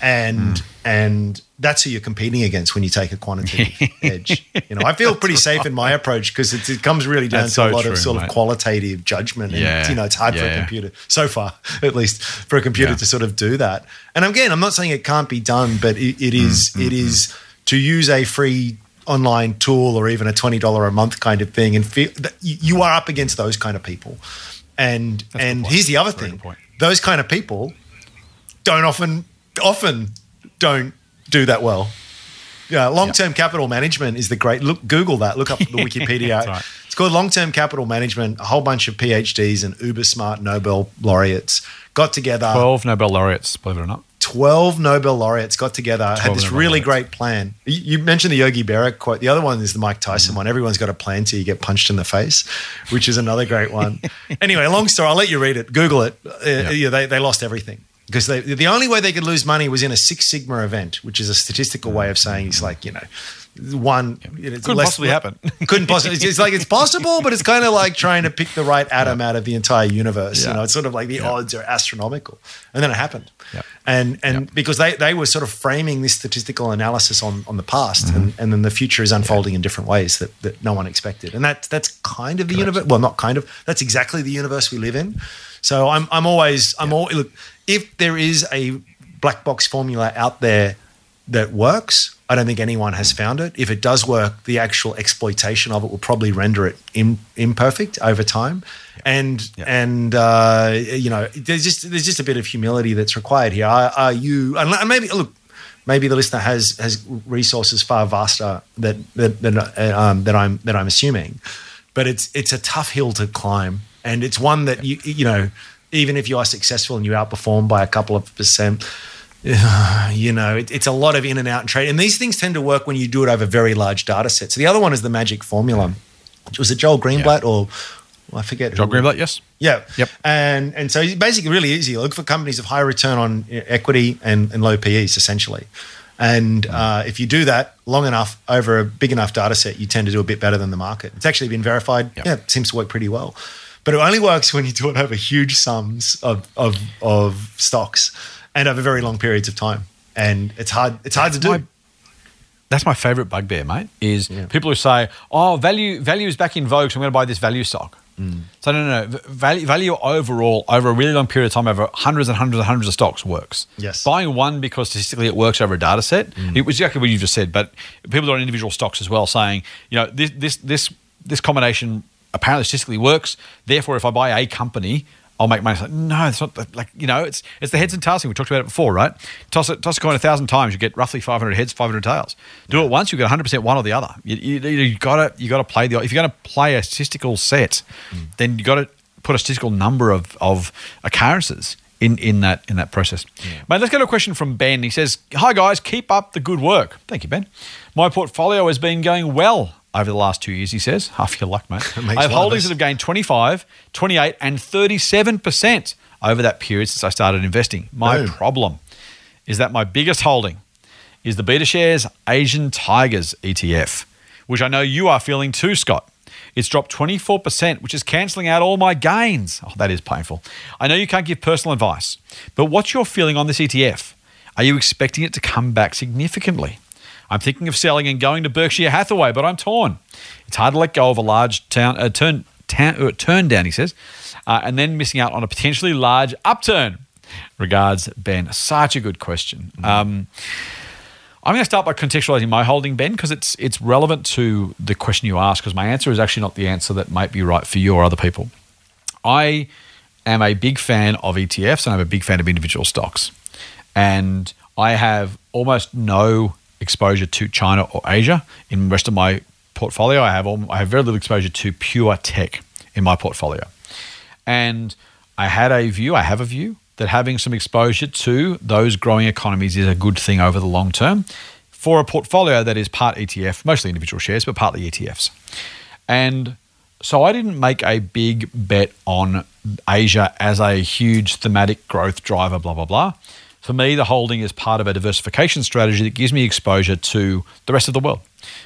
And and that's who you're competing against when you take a quantitative edge. You know, I feel pretty safe in my approach because it, it comes really down That's to a lot true, of sort mate. of qualitative judgment, and Yeah. you know, it's hard for a Yeah. computer so far, at least for a computer Yeah. to sort of do that. And again, I'm not saying it can't be done, but it, it is Mm, it is to use a free online tool or even a twenty dollar a month kind of thing, and feel that you are up against those kind of people. And good and here's the other Very thing: those kind of people don't often often don't do that well. Yeah, long-term capital management is the great. Look, Google that. Look up the Wikipedia. Right. It's called long-term capital management. A whole bunch of PhDs and uber smart Nobel laureates got together. 12 Nobel laureates, believe it or not. 12 Nobel laureates got together, had this Nobel really laureates. great plan. You, mentioned the Yogi Berra quote. The other one is the Mike Tyson Mm-hmm. one. Everyone's got a plan till you get punched in the face, which is another great one. anyway, long story. I'll let you read it. Google it. Uh, yeah, they, they lost everything because they, the only way they could lose money was in a Six Sigma event, which is a statistical way of saying it's like, you know, one. You know, it's Couldn't possibly happen. couldn't possibly. It's, it's like it's possible, but it's kind of like trying to pick the right atom out of the entire universe. You know, it's sort of like the Yeah. odds are astronomical, and then it happened. Yeah. And and Yeah. because they they were sort of framing this statistical analysis on on the past, Mm-hmm. and, and then the future is unfolding in different ways that that no one expected, and that that's kind of the universe. Well, not kind of. That's exactly the universe we live in. So I'm I'm always I'm all look if there is a black box formula out there that works. I don't think anyone has found it. If it does work, the actual exploitation of it will probably render it Im- imperfect over time. And Yeah. and uh, you know, there's just there's just a bit of humility that's required here. Are, are you? And and maybe look, maybe the listener has has resources far vaster that that that, uh, um, that I'm that I'm assuming, but it's it's a tough hill to climb, and it's one that you you know, even if you are successful and you outperform by a couple of percent you know, it, it's a lot of in and out and trade. And these things tend to work when you do it over very large data sets. So the other one is the magic formula. Was it Joel Greenblatt or I forget? Joel Greenblatt, yes. Yeah. Yep. And and so it's basically really easy. Look for companies of high return on e, equity and, and low PEs essentially. And uh, if you do that long enough over a big enough data set, you tend to do a bit better than the market. It's actually been verified. Yep. Yeah, it seems to work pretty well. But it only works when you do it over huge sums of of, of stocks and over very long periods of time. And it's hard. It's hard to do. My- That's my favorite bugbear, mate. Is people who say, "Oh, value value is back in vogue, so I'm going to buy this value stock." Mm. So no, no, no. Value, value overall over a really long period of time, over hundreds and hundreds and hundreds of stocks works. Yes. Buying one because statistically it works over a data set. Mm. It was exactly what you just said. But people are on individual stocks as well, saying, you know, this this this this combination apparently statistically works. Therefore, if I buy a company. I'll make money. Like, no, it's not the- like you know. It's it's the heads and tails thing. We talked about it before, right? Toss it, toss a coin a thousand times, you get roughly five hundred heads, five hundred tails. Do it once, you get one hundred percent one or the other. You, you, you gotta you gotta play the. If you're gonna play a statistical set, hmm. then you got to put a statistical number of of occurrences in in that in that process. Mate, let's go to a question from Ben. He says, "Hi guys, keep up the good work." Thank you, Ben. My portfolio has been going well over the last two years. He says, "Half your luck, mate." I have holdings that have gained 25, 28, and 37% over that period since I started investing. My Boom. problem is that my biggest holding is the Beta Shares Asian Tigers ETF, which I know you are feeling too, Scott. It's dropped 24%, which is cancelling out all my gains. Oh, that is painful. I know you can't give personal advice, but what's your feeling on this ETF? Are you expecting it to come back significantly? I'm thinking of selling and going to Berkshire Hathaway, but I'm torn. It's hard to let go of a large town, uh, turn, uh, turn down, he says, uh, and then missing out on a potentially large upturn. Regards, Ben. Such a good question. Um, I'm going to start by contextualizing my holding, Ben, because it's it's relevant to the question you asked. Because my answer is actually not the answer that might be right for you or other people. I am a big fan of ETFs and I'm a big fan of individual stocks, and I have almost no exposure to China or Asia in the rest of my portfolio. I have al- I have very little exposure to pure tech in my portfolio, and I had a view. I have a view that having some exposure to those growing economies is a good thing over the long term for a portfolio that is part ETF, mostly individual shares, but partly ETFs. And so I didn't make a big bet on Asia as a huge thematic growth driver, blah, blah, blah. For me, the holding is part of a diversification strategy that gives me exposure to the rest of the world.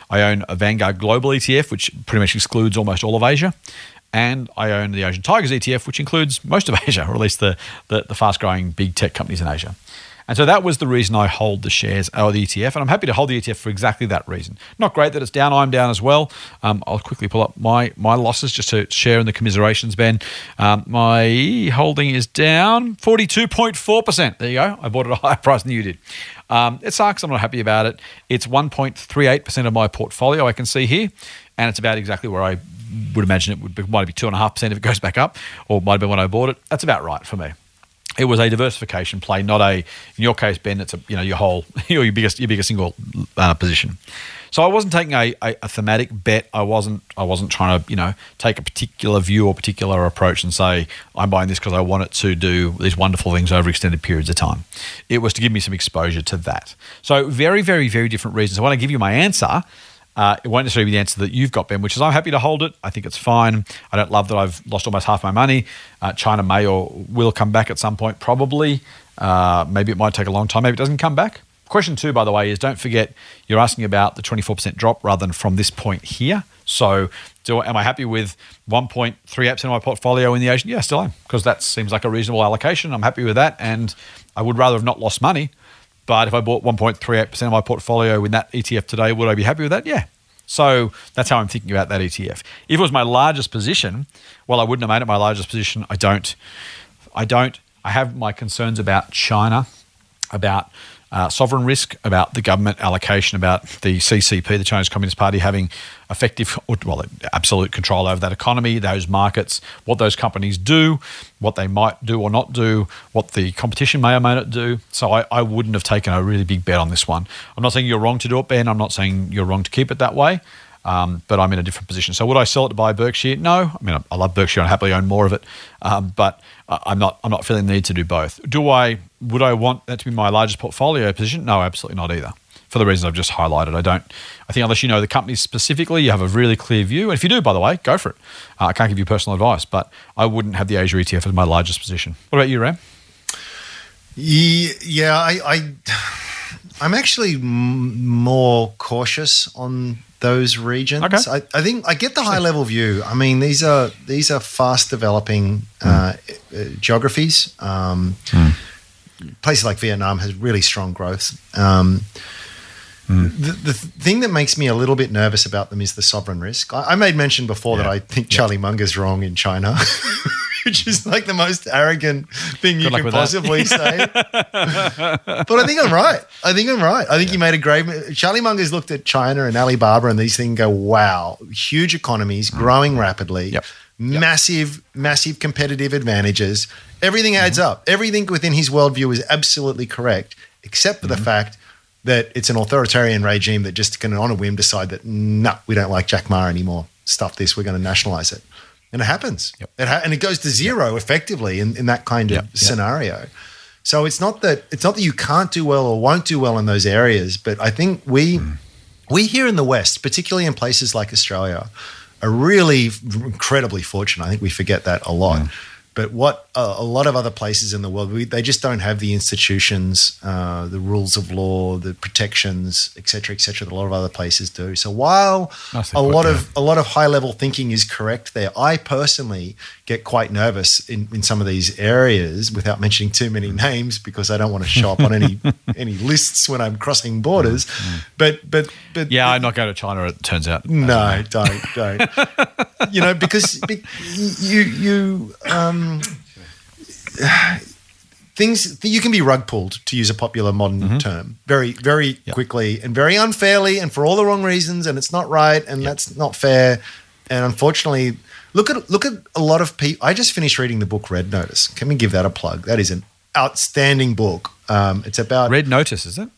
I own a Vanguard Global ETF, which pretty much excludes almost all of Asia. And I own the Asian Tigers ETF, which includes most of Asia, or at least the, the, the fast growing big tech companies in Asia. And so that was the reason I hold the shares or the ETF. And I'm happy to hold the ETF for exactly that reason. Not great that it's down, I'm down as well. Um, I'll quickly pull up my, my losses just to share in the commiserations, Ben. Um, my holding is down 42.4%. There you go. I bought it at a higher price than you did. Um, it sucks. I'm not happy about it. It's 1.38% of my portfolio, I can see here. And it's about exactly where I would imagine it would be. Might be 2.5% if it goes back up, or might have been when I bought it. That's about right for me it was a diversification play, not a. In your case, Ben, it's a you know your whole your biggest your biggest single uh, position. So I wasn't taking a, a, a thematic bet. I wasn't I wasn't trying to you know take a particular view or particular approach and say I'm buying this because I want it to do these wonderful things over extended periods of time. It was to give me some exposure to that. So very very very different reasons. I want to give you my answer. Uh, it won't necessarily be the answer that you've got, Ben, which is I'm happy to hold it. I think it's fine. I don't love that I've lost almost half my money. Uh, China may or will come back at some point, probably. Uh, maybe it might take a long time. Maybe it doesn't come back. Question two, by the way, is don't forget you're asking about the 24% drop rather than from this point here. So, do am I happy with 1.3% of my portfolio in the Asian? Yeah, still am, because that seems like a reasonable allocation. I'm happy with that, and I would rather have not lost money. But if I bought 1.38% of my portfolio in that ETF today, would I be happy with that? Yeah. So that's how I'm thinking about that ETF. If it was my largest position, well, I wouldn't have made it my largest position. I don't. I don't. I have my concerns about China, about uh, sovereign risk, about the government allocation, about the CCP, the Chinese Communist Party, having effective, well, absolute control over that economy, those markets, what those companies do, what they might do or not do, what the competition may or may not do. So I, I wouldn't have taken a really big bet on this one. I'm not saying you're wrong to do it, Ben. I'm not saying you're wrong to keep it that way. Um, but I'm in a different position. So would I sell it to buy Berkshire? No. I mean, I, I love Berkshire and happily own more of it. Um, but I'm not. I'm not feeling the need to do both. Do I? Would I want that to be my largest portfolio position? No, absolutely not either. For the reasons I've just highlighted, I don't. I think unless you know the company specifically, you have a really clear view. And if you do, by the way, go for it. Uh, I can't give you personal advice, but I wouldn't have the Asia ETF as my largest position. What about you, Ram? Yeah, I, I I'm actually more cautious on those regions. Okay. I, I think I get the high level view. I mean, these are these are fast developing uh, uh, geographies. Um, Places like Vietnam has really strong growth. Um, the, the thing that makes me a little bit nervous about them is the sovereign risk. I, I made mention before that I think Charlie Munger's wrong in China, which is like the most arrogant thing you can possibly say. but I think I'm right. I think I'm right. I think you made a great. Charlie Munger's looked at China and Alibaba and these things go, wow, huge economies, growing rapidly, Yep. massive, massive competitive advantages. Everything adds up. Everything within his worldview is absolutely correct, except for the fact that it's an authoritarian regime that just can, on a whim, decide that, no, we don't like Jack Ma anymore. Stuff this, we're going to nationalize it. And it happens. Yep. It ha- and it goes to zero effectively in, in that kind of Yep. Yep. scenario. So it's not that it's not that you can't do well or won't do well in those areas, but I think we hmm. we here in the West, particularly in places like Australia, are really incredibly fortunate. I think we forget that a lot. Hmm. But what a, a lot of other places in the world, we, they just don't have the institutions, uh, the rules of law, the protections, et cetera, et cetera, that a lot of other places do. So while a lot of a lot of high level thinking is correct there, I personally get quite nervous in, in some of these areas without mentioning too many names because I don't want to show up on any any lists when I'm crossing borders. But but but Yeah, I'm not going to China. It turns out. no, don't, don't. you know, because be- you you um, things you can be rug pulled to use a popular modern term very very Yep. quickly and very unfairly and for all the wrong reasons and it's not right and that's not fair and unfortunately look at look at a lot of people I just finished reading the book Red Notice can we give that a plug that is an outstanding book um, it's about Red Notice, is it?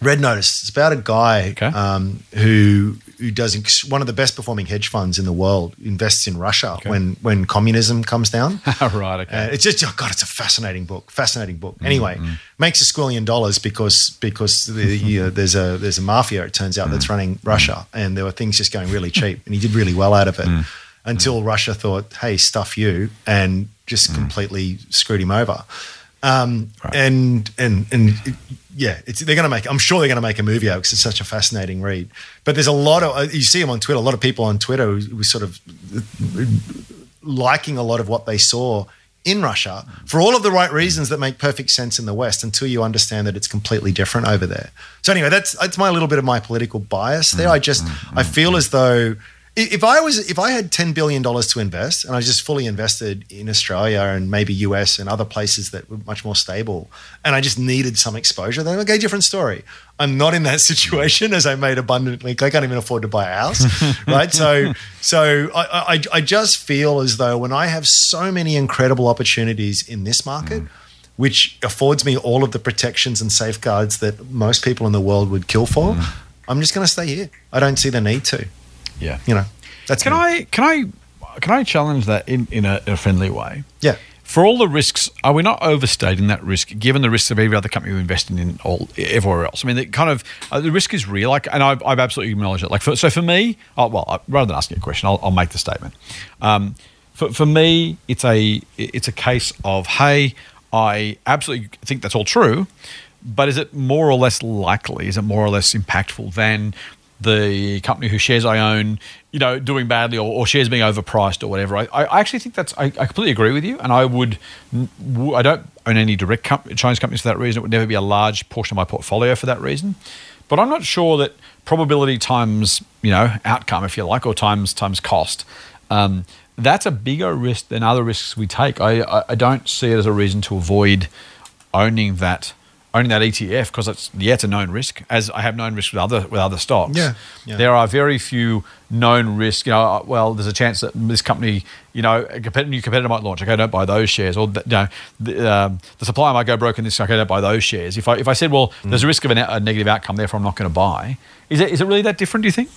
Red Notice. It's about a guy Okay. um, who who does ex- one of the best performing hedge funds in the world. Invests in Russia when when communism comes down. right. Okay. Uh, it's just oh god, it's a fascinating book. Fascinating book. Mm-hmm, anyway, mm-hmm. makes a squillion dollars because because the, you know, there's a there's a mafia. It turns out that's mm. running mm. Russia, and there were things just going really cheap, and he did really well out of it mm. until Russia thought, hey, stuff you, and just completely screwed him over. Um, and and and it- yeah, it's, they're going to make. I'm sure they're going to make a movie out because it's such a fascinating read. But there's a lot of uh, you see them on Twitter. A lot of people on Twitter who, who sort of liking a lot of what they saw in Russia for all of the right reasons that make perfect sense in the West until you understand that it's completely different over there. So anyway, that's that's my little bit of my political bias there. I just I feel as though if I was if I had ten billion dollars to invest and I was just fully invested in Australia and maybe US and other places that were much more stable and I just needed some exposure, then okay, different story. I'm not in that situation as I made abundantly. I can't even afford to buy a house, right? So, so I, I, I just feel as though when I have so many incredible opportunities in this market, mm. which affords me all of the protections and safeguards that most people in the world would kill for, mm. I'm just going to stay here. I don't see the need to. Yeah. You know, that's Can me. I can I can I challenge that in in a, in a friendly way? Yeah. For all the risks, are we not overstating that risk given the risks of every other company we're investing in all everywhere else? I mean, the kind of uh, the risk is real. Like, and I've, I've absolutely acknowledged it. Like, for, so for me, oh, well, uh, rather than asking a question, I'll, I'll make the statement. Um, for, for me, it's a it's a case of hey, I absolutely think that's all true, but is it more or less likely? Is it more or less impactful than the company whose shares I own, you know, doing badly or, or shares being overpriced or whatever. I, I actually think that's, I, I completely agree with you. And I would, I don't own any direct Chinese companies for that reason. It would never be a large portion of my portfolio for that reason. But I'm not sure that probability times, you know, outcome, if you like, or times times cost, um, that's a bigger risk than other risks we take. I, I, I don't see it as a reason to avoid owning that owning that ETF because it's yeah it's a known risk as I have known risk with other with other stocks. Yeah, yeah. There are very few known risks. You know, uh, well, there's a chance that this company, you know, a competitor, new competitor might launch. Okay, don't buy those shares, or the, you know, the, um, the supplier might go broke in this. Okay, don't buy those shares. If I if I said, well, Mm. there's a risk of a, a negative outcome, therefore I'm not going to buy. Is it is it really that different? Do you think?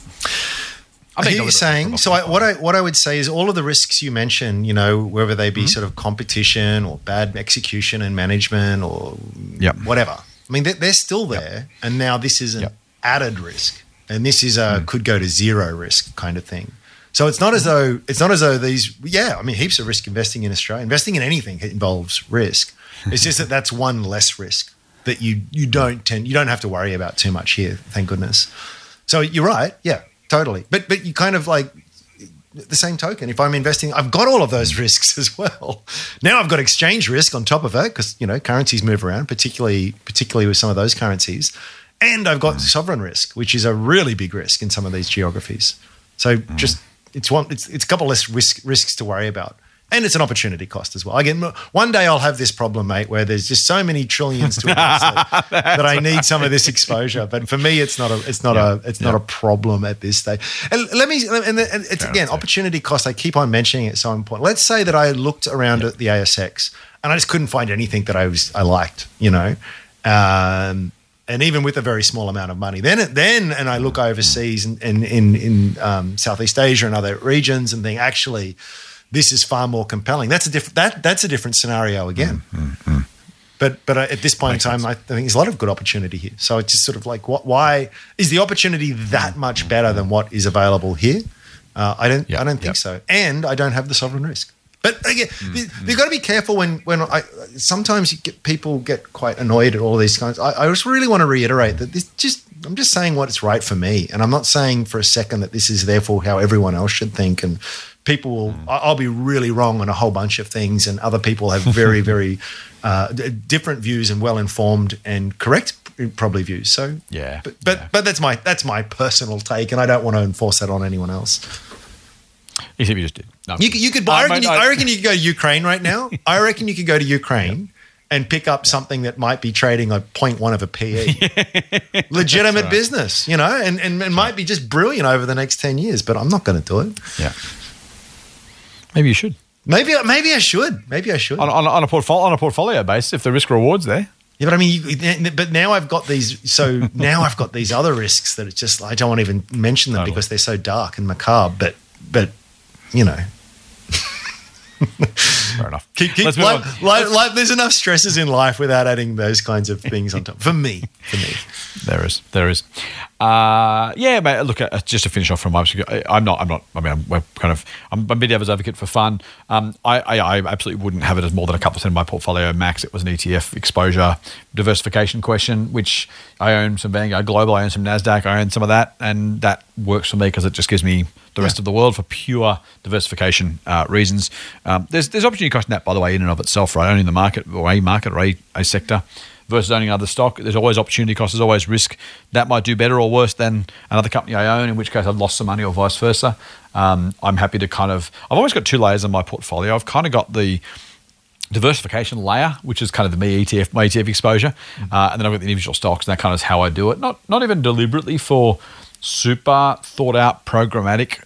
I hear you saying. So I, what I what I would say is all of the risks you mentioned, you know, whether they be sort of competition or bad execution and management or Yep. whatever. I mean, they're, they're still there, and now this is an Yep. added risk, and this is a could go to zero risk kind of thing. So it's not as though it's not as though these. Yeah, I mean, heaps of risk investing in Australia. Investing in anything involves risk. It's just that that's one less risk that you you don't tend you don't have to worry about too much here. Thank goodness. So you're right. Yeah, totally. But but you kind of like the same token. If I'm investing, I've got all of those risks as well. Now I've got exchange risk on top of it because you know currencies move around, particularly particularly with some of those currencies, and I've got mm. sovereign risk, which is a really big risk in some of these geographies. So mm. just it's one it's it's a couple less risk risks to worry about. And it's an opportunity cost as well. Again, one day I'll have this problem, mate, where there's just so many trillions to invest that, that I need some of this exposure. But for me, it's not a it's not a it's not a problem at this stage. And let me and, and it's again opportunity cost. I keep on mentioning it, so important. Let's say that I looked around at the ASX and I just couldn't find anything that I was I liked, you know. Um, and even with a very small amount of money. Then, then, and I look overseas and in, in, in um, Southeast Asia and other regions and think, actually, this is far more compelling. That's a different that that's a different scenario again. Mm-hmm. But but at this point Makes in time, I think there's a lot of good opportunity here. So it's just sort of like, what? Why is the opportunity that much better than what is available here? Uh, I don't. Yep, I don't think yep. so. And I don't have the sovereign risk. But again, Mm-hmm. you've got to be careful when when I sometimes you get, people get quite annoyed at all these kinds. I, I just really want to reiterate that this just I'm just saying what is right for me, and I'm not saying for a second that this is therefore how everyone else should think. And people will, Mm. I- I'll be really wrong on a whole bunch of things, and other people have very very uh, different views and well informed and correct probably views. So Yeah, but but, yeah. but that's my that's my personal take, and I don't want to enforce that on anyone else. Except you just did. No. You, could- you could. I Uh, reckon, mate, you, I- I reckon you could go to Ukraine right now. I reckon you could go to Ukraine and pick up something that might be trading a 0.1 of a PE. Legitimate business, you know, and, and it might be just brilliant over the next 10 years, but I'm not going to do it. Yeah. Maybe you should. Maybe, maybe I should. Maybe I should. On, on, on, a portfolio, on a portfolio basis, if the risk reward's there. Yeah, but I mean, you, but now I've got these. So now I've got these other risks that it's just I don't want to even mention them Totally. because they're so dark and macabre. But but you know, Fair enough. keep, keep, Let's move life, on. life, life, there's enough stresses in life without adding those kinds of things on top. For me, for me. There is, there is. Uh, yeah, mate. Look, uh, just to finish off from my, I'm not, I'm not. I mean, I'm, we're kind of, I'm a bit devil's advocate for fun. Um, I, I, I absolutely wouldn't have it as more than a couple percent of my portfolio max. It was an ETF exposure diversification question, which I own some Vanguard Global, I own some Nasdaq, I own some of that, and that works for me because it just gives me the rest of the world for pure diversification uh, reasons. Um, there's, there's opportunity cost in that, by the way, in and of itself, right? Owning the market or a market or a, a sector versus owning other stock. There's always opportunity cost. There's always risk. That might do better or worse than another company I own, in which case I've lost some money or vice versa. Um, I'm happy to kind of. I've always got two layers in my portfolio. I've kind of got the diversification layer, which is kind of the me ETF, my ETF exposure, uh, and then I've got the individual stocks, and that kind of is how I do it. Not not even deliberately for super thought out programmatic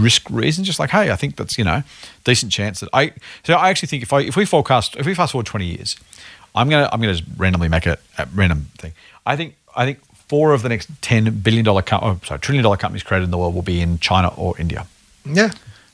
risk reasons. Just like, hey, I think that's you know decent chance that I. So I actually think if I if we forecast if we fast forward twenty years, I'm gonna I'm gonna just randomly make a, a random thing. I think I think four of the next ten billion dollar com- oh, sorry trillion dollar companies created in the world will be in China or India Yeah.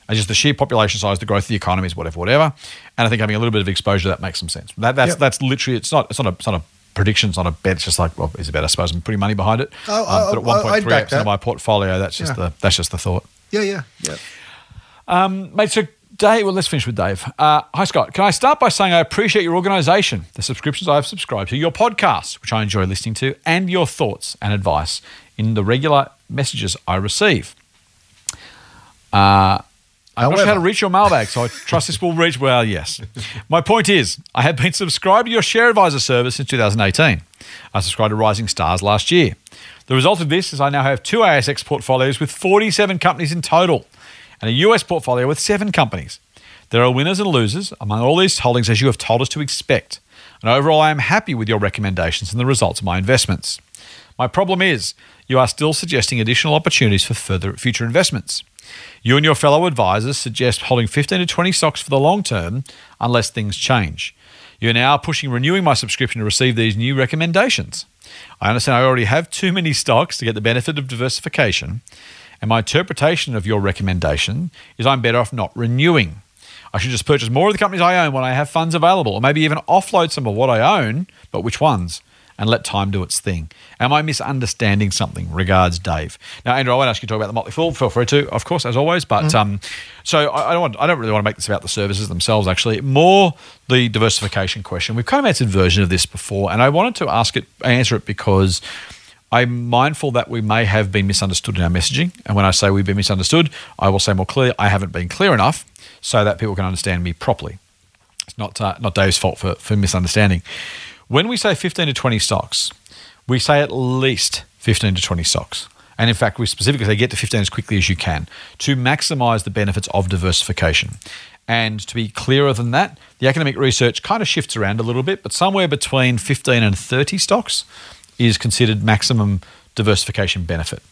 and just the sheer population size, the growth of the economies, whatever, whatever. And I think having a little bit of exposure to that makes some sense. That, that's Yep. that's literally it's not it's not a it's not a prediction, it's not a bet. It's just like well, is it bet? I suppose I'm putting money behind it. Oh, Um, oh, but at oh, one point I'd three percent of my portfolio, that's just Yeah. the that's just the thought. Yeah. Yeah. Yeah. Um, Mate, so Dave, well, let's finish with Dave. Uh, hi, Scott. Can I start by saying I appreciate your organisation, the subscriptions I have subscribed to, your podcast, which I enjoy listening to, and your thoughts and advice in the regular messages I receive. Uh, I'm not sure how to reach your mailbag, so I trust this will reach. Well, yes. My point is, I have been subscribed to your Share Advisor service since 2018. I subscribed to Rising Stars last year. The result of this is I now have two ASX portfolios with 47 companies in total and a US portfolio with seven companies. There are winners and losers among all these holdings, as you have told us to expect. And overall, I am happy with your recommendations and the results of my investments. My problem is, you are still suggesting additional opportunities for further future investments. You and your fellow advisors suggest holding 15 to 20 stocks for the long term unless things change. You're now pushing renewing my subscription to receive these new recommendations. I understand I already have too many stocks to get the benefit of diversification, and my interpretation of your recommendation is I'm better off not renewing. I should just purchase more of the companies I own when I have funds available, or maybe even offload some of what I own, but which ones? And let time do its thing. Am I misunderstanding something? Regards, Dave. Now, Andrew, I won't ask you to talk about the Motley Fool. Feel free to, of course, as always. But um, so I, I don't want, I don't really want to make this about the services themselves. Actually, more the diversification question. We've kind of answered version of this before, and I wanted to ask it, answer it because I'm mindful that we may have been misunderstood in our messaging. And when I say we've been misunderstood, I will say more clearly, I haven't been clear enough so that people can understand me properly. It's not, uh, not Dave's fault for, for misunderstanding. When we say 15 to 20 stocks, we say at least 15 to 20 stocks. And in fact, we specifically say get to 15 as quickly as you can to maximize the benefits of diversification. And to be clearer than that, the academic research kind of shifts around a little bit, but somewhere between 15 and 30 stocks is considered maximum diversification benefit.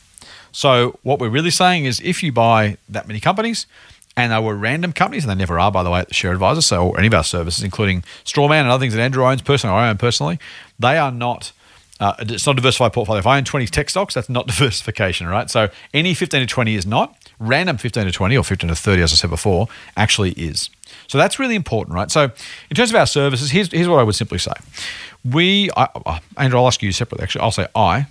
So, what we're really saying is if you buy that many companies, and they were random companies, and they never are, by the way, at the Share Advisor, so or any of our services, including Strawman and other things that Andrew owns personally, I own personally, they are not. Uh, it's not a diversified portfolio. If I own 20 tech stocks, that's not diversification, right? So any 15 to 20 is not. Random 15 to 20 or 15 to 30, as I said before, actually is. So that's really important, right? So in terms of our services, here's, here's what I would simply say. We, I, Andrew, I'll ask you separately, actually. I'll say I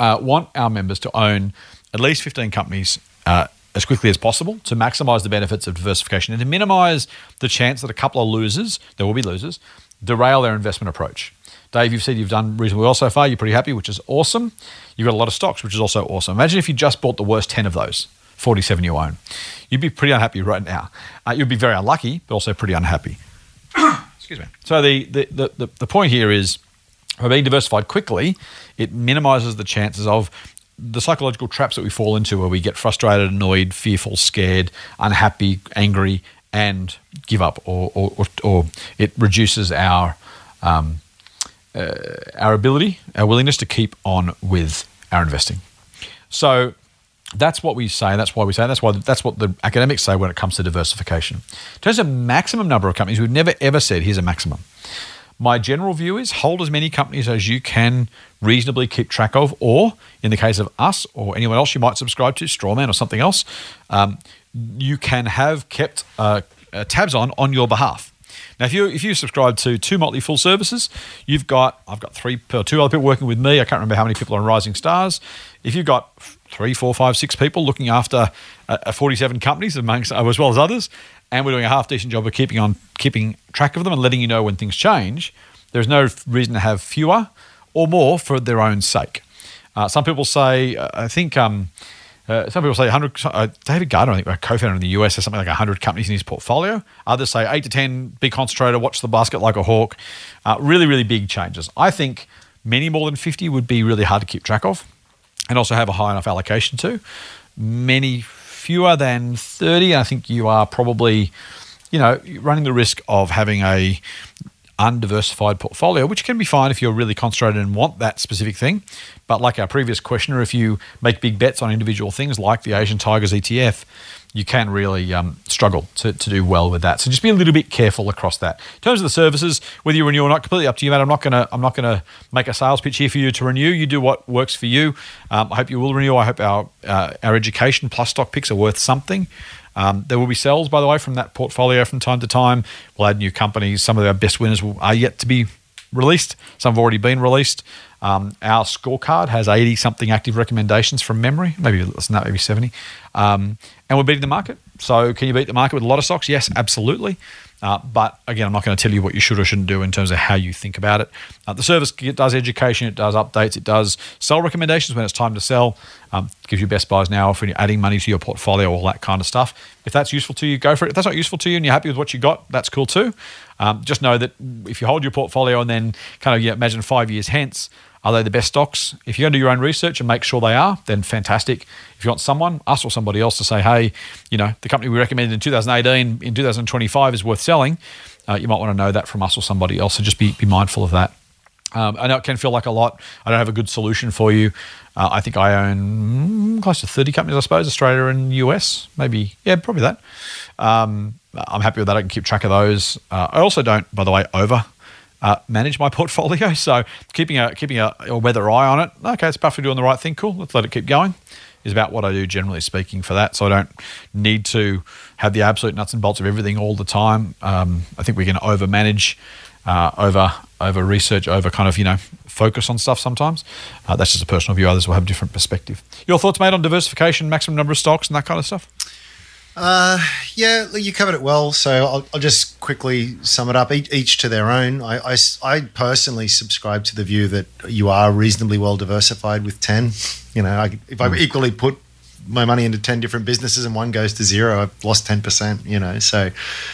uh, want our members to own at least 15 companies uh, as quickly as possible to maximize the benefits of diversification and to minimize the chance that a couple of losers, there will be losers, derail their investment approach. Dave, you've said you've done reasonably well so far. You're pretty happy, which is awesome. You've got a lot of stocks, which is also awesome. Imagine if you just bought the worst 10 of those, 47 you own. You'd be pretty unhappy right now. Uh, you'd be very unlucky, but also pretty unhappy. Excuse me. So the, the, the, the, point here is by being diversified quickly, it minimizes the chances of the psychological traps that we fall into where we get frustrated, annoyed, fearful, scared, unhappy, angry, and give up, or, or, or, or it reduces our, um, uh, our ability, our willingness to keep on with our investing. So that's what we say. That's why we say. That's why. That's what the academics say when it comes to diversification. In terms of maximum number of companies, we've never ever said here's a maximum. My general view is hold as many companies as you can reasonably keep track of, or in the case of us or anyone else you might subscribe to, Strawman or something else, um, you can have kept uh, uh, tabs on on your behalf. Now, if you if you subscribe to two Motley Fool services, you've got I've got three or two other people working with me. I can't remember how many people are on Rising Stars. If you've got three, four, five, six people looking after uh, 47 companies amongst as well as others, and we're doing a half decent job of keeping on keeping track of them and letting you know when things change, there's no reason to have fewer or more for their own sake. Uh, some people say, uh, I think. Um, uh, some people say 100. Uh, David Gardner, I think, a co-founder in the US, has something like 100 companies in his portfolio. Others say eight to 10. Be concentrated. Watch the basket like a hawk. Uh, really, really big changes. I think many more than 50 would be really hard to keep track of, and also have a high enough allocation to. Many fewer than 30. I think you are probably, you know, running the risk of having a undiversified portfolio, which can be fine if you're really concentrated and want that specific thing. But like our previous questioner, if you make big bets on individual things like the Asian Tigers ETF, you can really um, struggle to, to do well with that. So just be a little bit careful across that. In terms of the services, whether you renew or not, completely up to you, mate. I'm not gonna I'm not gonna make a sales pitch here for you to renew. You do what works for you. Um, I hope you will renew. I hope our uh, our education plus stock picks are worth something. Um, there will be sales, by the way, from that portfolio from time to time. We'll add new companies. Some of our best winners will, are yet to be released. Some have already been released. Um, our scorecard has 80 something active recommendations from memory, maybe less than that, maybe 70. Um, and we're beating the market. So, can you beat the market with a lot of stocks? Yes, absolutely. Uh, but again, I'm not going to tell you what you should or shouldn't do in terms of how you think about it. Uh, the service it does education, it does updates, it does sell recommendations when it's time to sell. Um, gives you best buys now if you're adding money to your portfolio, all that kind of stuff. If that's useful to you, go for it. If that's not useful to you and you're happy with what you got, that's cool too. Um, just know that if you hold your portfolio and then kind of imagine five years hence, are they the best stocks? If you're going to do your own research and make sure they are, then fantastic. If you want someone, us or somebody else, to say, hey, you know, the company we recommended in 2018 in 2025 is worth selling, uh, you might want to know that from us or somebody else. So just be, be mindful of that. Um, I know it can feel like a lot. I don't have a good solution for you. Uh, I think I own mm, close to 30 companies, I suppose, Australia and US, maybe. Yeah, probably that. Um, I'm happy with that. I can keep track of those. Uh, I also don't, by the way, over uh, manage my portfolio. So keeping a keeping a, a weather eye on it. Okay, it's perfectly doing the right thing. Cool. Let's let it keep going. Is about what I do generally speaking for that. So I don't need to have the absolute nuts and bolts of everything all the time. Um, I think we can over manage, uh, over over research, over kind of you know focus on stuff sometimes. Uh, that's just a personal view. Others will have a different perspective. Your thoughts, mate, on diversification, maximum number of stocks, and that kind of stuff. Uh, yeah, you covered it well. So I'll, I'll just quickly sum it up. Each, each to their own. I personally subscribe to the view that you are reasonably well diversified with 10. You know, I, if I hmm. equally put my money into 10 different businesses and one goes to zero, I've lost 10%, you know. So,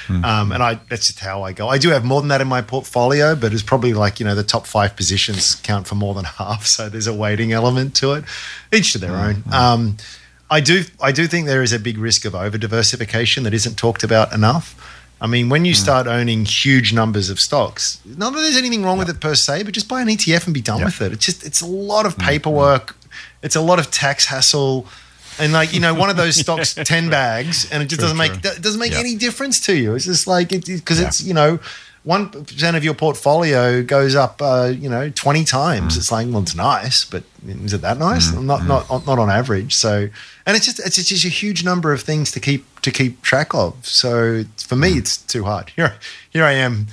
hmm. um, and I that's just how I go. I do have more than that in my portfolio, but it's probably like, you know, the top five positions count for more than half. So there's a weighting element to it. Each to their hmm. own. Um, I do I do think there is a big risk of over diversification that isn't talked about enough. I mean, when you start owning huge numbers of stocks, not that there's anything wrong with it per se, but just buy an ETF and be done with it. It's just it's a lot of paperwork, it's a lot of tax hassle. And like you know, one of those stocks, ten bags, and it just doesn't make it doesn't make any difference to you. It's just like it because it's you know, one percent of your portfolio goes up, uh, you know, twenty times. Mm. It's like, well, it's nice, but is it that nice? Mm-hmm. Not not mm-hmm. not on average. So, and it's just it's just a huge number of things to keep to keep track of. So for me, mm. it's too hard. Here here I am.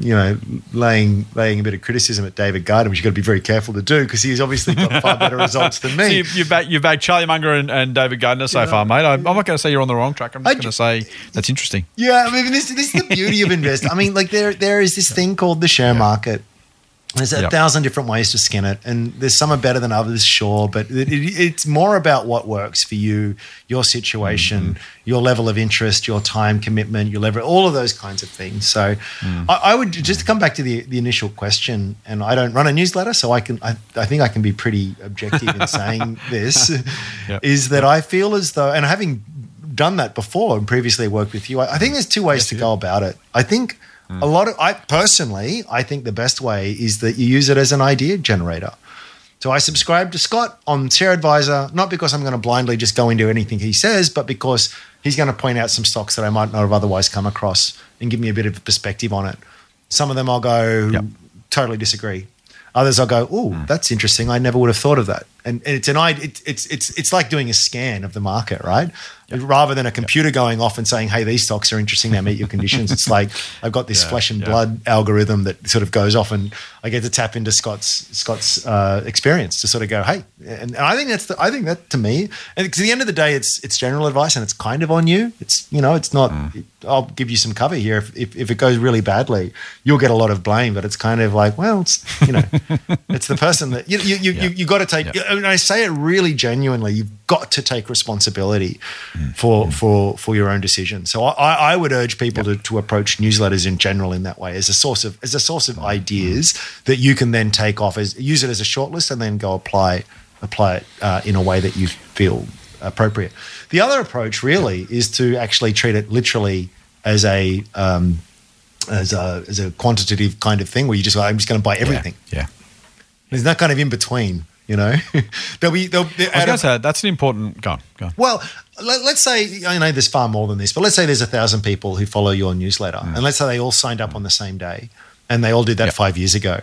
You know, laying laying a bit of criticism at David Gardner, which you've got to be very careful to do because he's obviously got far better results than me. So you, you've backed you've backed Charlie Munger and, and David Gardner so far, mate. I, I'm not going to say you're on the wrong track. I'm just going to say that's interesting. Yeah, I mean, this, this is the beauty of investing. I mean, like there there is this thing called the share market. There's a Yep. thousand different ways to skin it, and there's some are better than others, sure, but it, it, it's more about what works for you, your situation, Mm-hmm. your level of interest, your time commitment, your level, all of those kinds of things. So, Mm. I, I would just to come back to the the initial question, and I don't run a newsletter, so I can I, I think I can be pretty objective in saying this Yep. is that I feel as though, and having done that before and previously worked with you, I, I think there's two ways to go about it. I think a lot of, I personally, I think the best way is that you use it as an idea generator. So I subscribe to Scott on Share Advisor, not because I'm going to blindly just go into anything he says, but because he's going to point out some stocks that I might not have otherwise come across and give me a bit of a perspective on it. Some of them I'll go, Yep. totally disagree. Others I'll go, oh, that's interesting. I never would have thought of that. And, and it's an id- it's it's it's like doing a scan of the market, right? Rather than a computer going off and saying, "Hey, these stocks are interesting. They meet your conditions." it's like I've got this Yeah, flesh and yeah. blood algorithm that sort of goes off, and I get to tap into Scott's Scott's uh, experience to sort of go, "Hey," and, and I think that's the, I think that to me, and to the end of the day, it's it's general advice, and it's kind of on you. It's you know, it's not. Mm. I'll give you some cover here. If, if if it goes really badly, you'll get a lot of blame, but it's kind of like, well, it's you know, it's the person that you you you, you, you got to take. Yeah. And I say it really genuinely. You've got to take responsibility for for for your own decision. So I, I would urge people to, to approach newsletters in general in that way as a source of as a source of ideas that you can then take off as use it as a shortlist and then go apply apply it uh, in a way that you feel appropriate. The other approach really is to actually treat it literally as a um, as a as a quantitative kind of thing where you just I'm just going to buy everything. Yeah. There's that kind of in between, you know. there'll be there'll, there, I was going to say that's an important. Go on. Go on. well, let, us say I know there's far more than this, but let's say there's a thousand people who follow your newsletter, mm. and let's say they all signed up on the same day, and they all did that Yep. five years ago.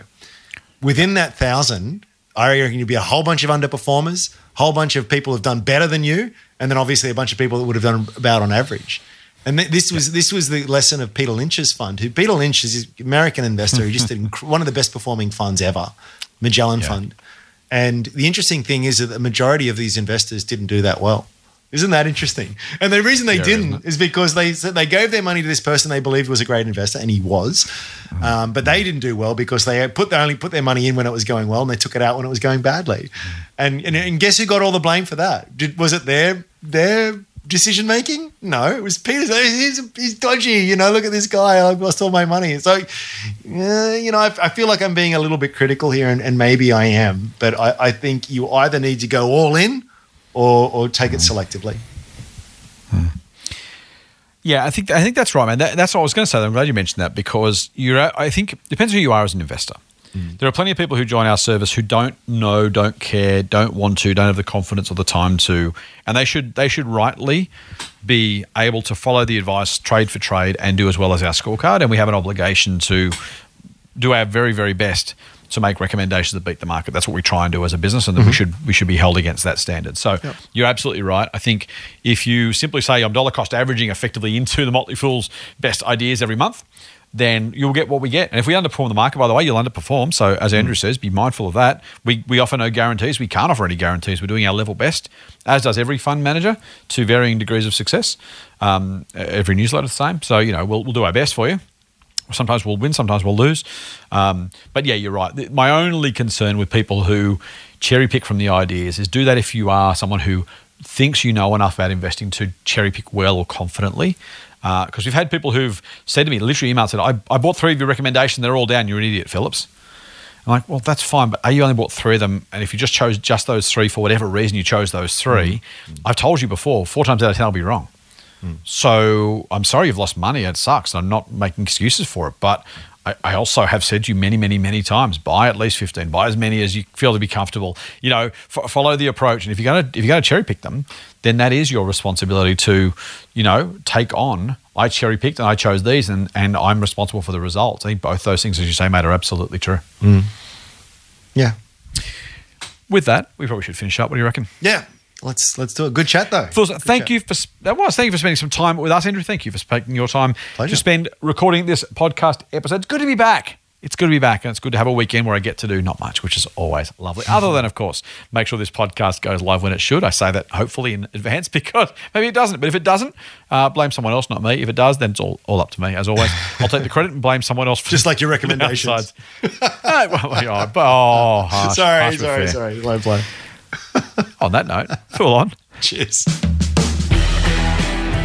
Within that thousand, I reckon you'd be a whole bunch of underperformers, a whole bunch of people who've done better than you, and then obviously a bunch of people that would have done about on average. And th- this was this was the lesson of Peter Lynch's fund. Who Peter Lynch is an American investor who just did one of the best performing funds ever, Magellan Yeah. Fund. And the interesting thing is that the majority of these investors didn't do that well. Isn't that interesting? And the reason they Yeah, didn't is because they they gave their money to this person they believed was a great investor, and he was. Mm-hmm. Um, but they didn't do well because they put they only put their money in when it was going well, and they took it out when it was going badly. Mm-hmm. And and, and guess who got all the blame for that? Did, was it their their decision making? No, it was Peter's. He's, he's dodgy. You know, look at this guy. I lost all my money. So, uh, you know, I, I feel like I'm being a little bit critical here, and, and maybe I am. But I, I think you either need to go all in or or take it selectively. Yeah, I think I think that's right, man. That, that's what I was going to say. I'm glad you mentioned that because you're. I think it depends who you are as an investor. There are plenty of people who join our service who don't know, don't care, don't want to, don't have the confidence or the time to, and they should they should rightly be able to follow the advice trade for trade and do as well as our scorecard. And we have an obligation to do our very very best to make recommendations that beat the market. That's what we try and do as a business, and that we mm-hmm. should we should be held against that standard. So you're absolutely right. I think if you simply say I'm dollar cost averaging effectively into the Motley Fool's best ideas every month, then you'll get what we get. And if we underperform the market, by the way, you'll underperform. So as Andrew says, be mindful of that. We we offer no guarantees. We can't offer any guarantees. We're doing our level best, as does every fund manager, to varying degrees of success. Um, every newsletter the same. So you know we'll we'll do our best for you. Sometimes we'll win, sometimes we'll lose. Um, but yeah, you're right. My only concern with people who cherry pick from the ideas is do that if you are someone who thinks you know enough about investing to cherry pick well or confidently. Uh, because we've had people who've said to me, literally emailed, said, I, I bought three of your recommendations, they're all down, you're an idiot, Phillips. I'm like, well, that's fine, but A, you only bought three of them, and if you just chose just those three for whatever reason you chose those 3 mm. I've told you before, four times out of ten I'll be wrong. Mm. So I'm sorry you've lost money. It sucks. I'm not making excuses for it, but I, I also have said to you many, many, many times: buy at least 15. Buy as many as you feel to be comfortable. You know, f- follow the approach. And if you're gonna if you're gonna cherry pick them, then that is your responsibility to, you know, take on. I cherry picked and I chose these, and and I'm responsible for the results. I think both those things, as you say, mate, are absolutely true. Mm. Yeah. With that, we probably should finish up. What do you reckon? Yeah. Let's let's do a Good chat though. Fools, Good thank chat. you for that was thank you for spending some time with us, Andrew. Thank you for taking your time Pleasure. to spend recording this podcast episode. It's good to be back. It's good to be back, and it's good to have a weekend where I get to do not much, which is always lovely. Other than, of course, make sure this podcast goes live when it should. I say that hopefully in advance because maybe it doesn't. But if it doesn't, uh, blame someone else, not me. If it does, then it's all, all up to me. As always, I'll take the credit and blame someone else. For Just like your recommendations. No, well, oh, harsh, sorry, harsh sorry, sorry. Low blow. On that note, Fool on. Cheers.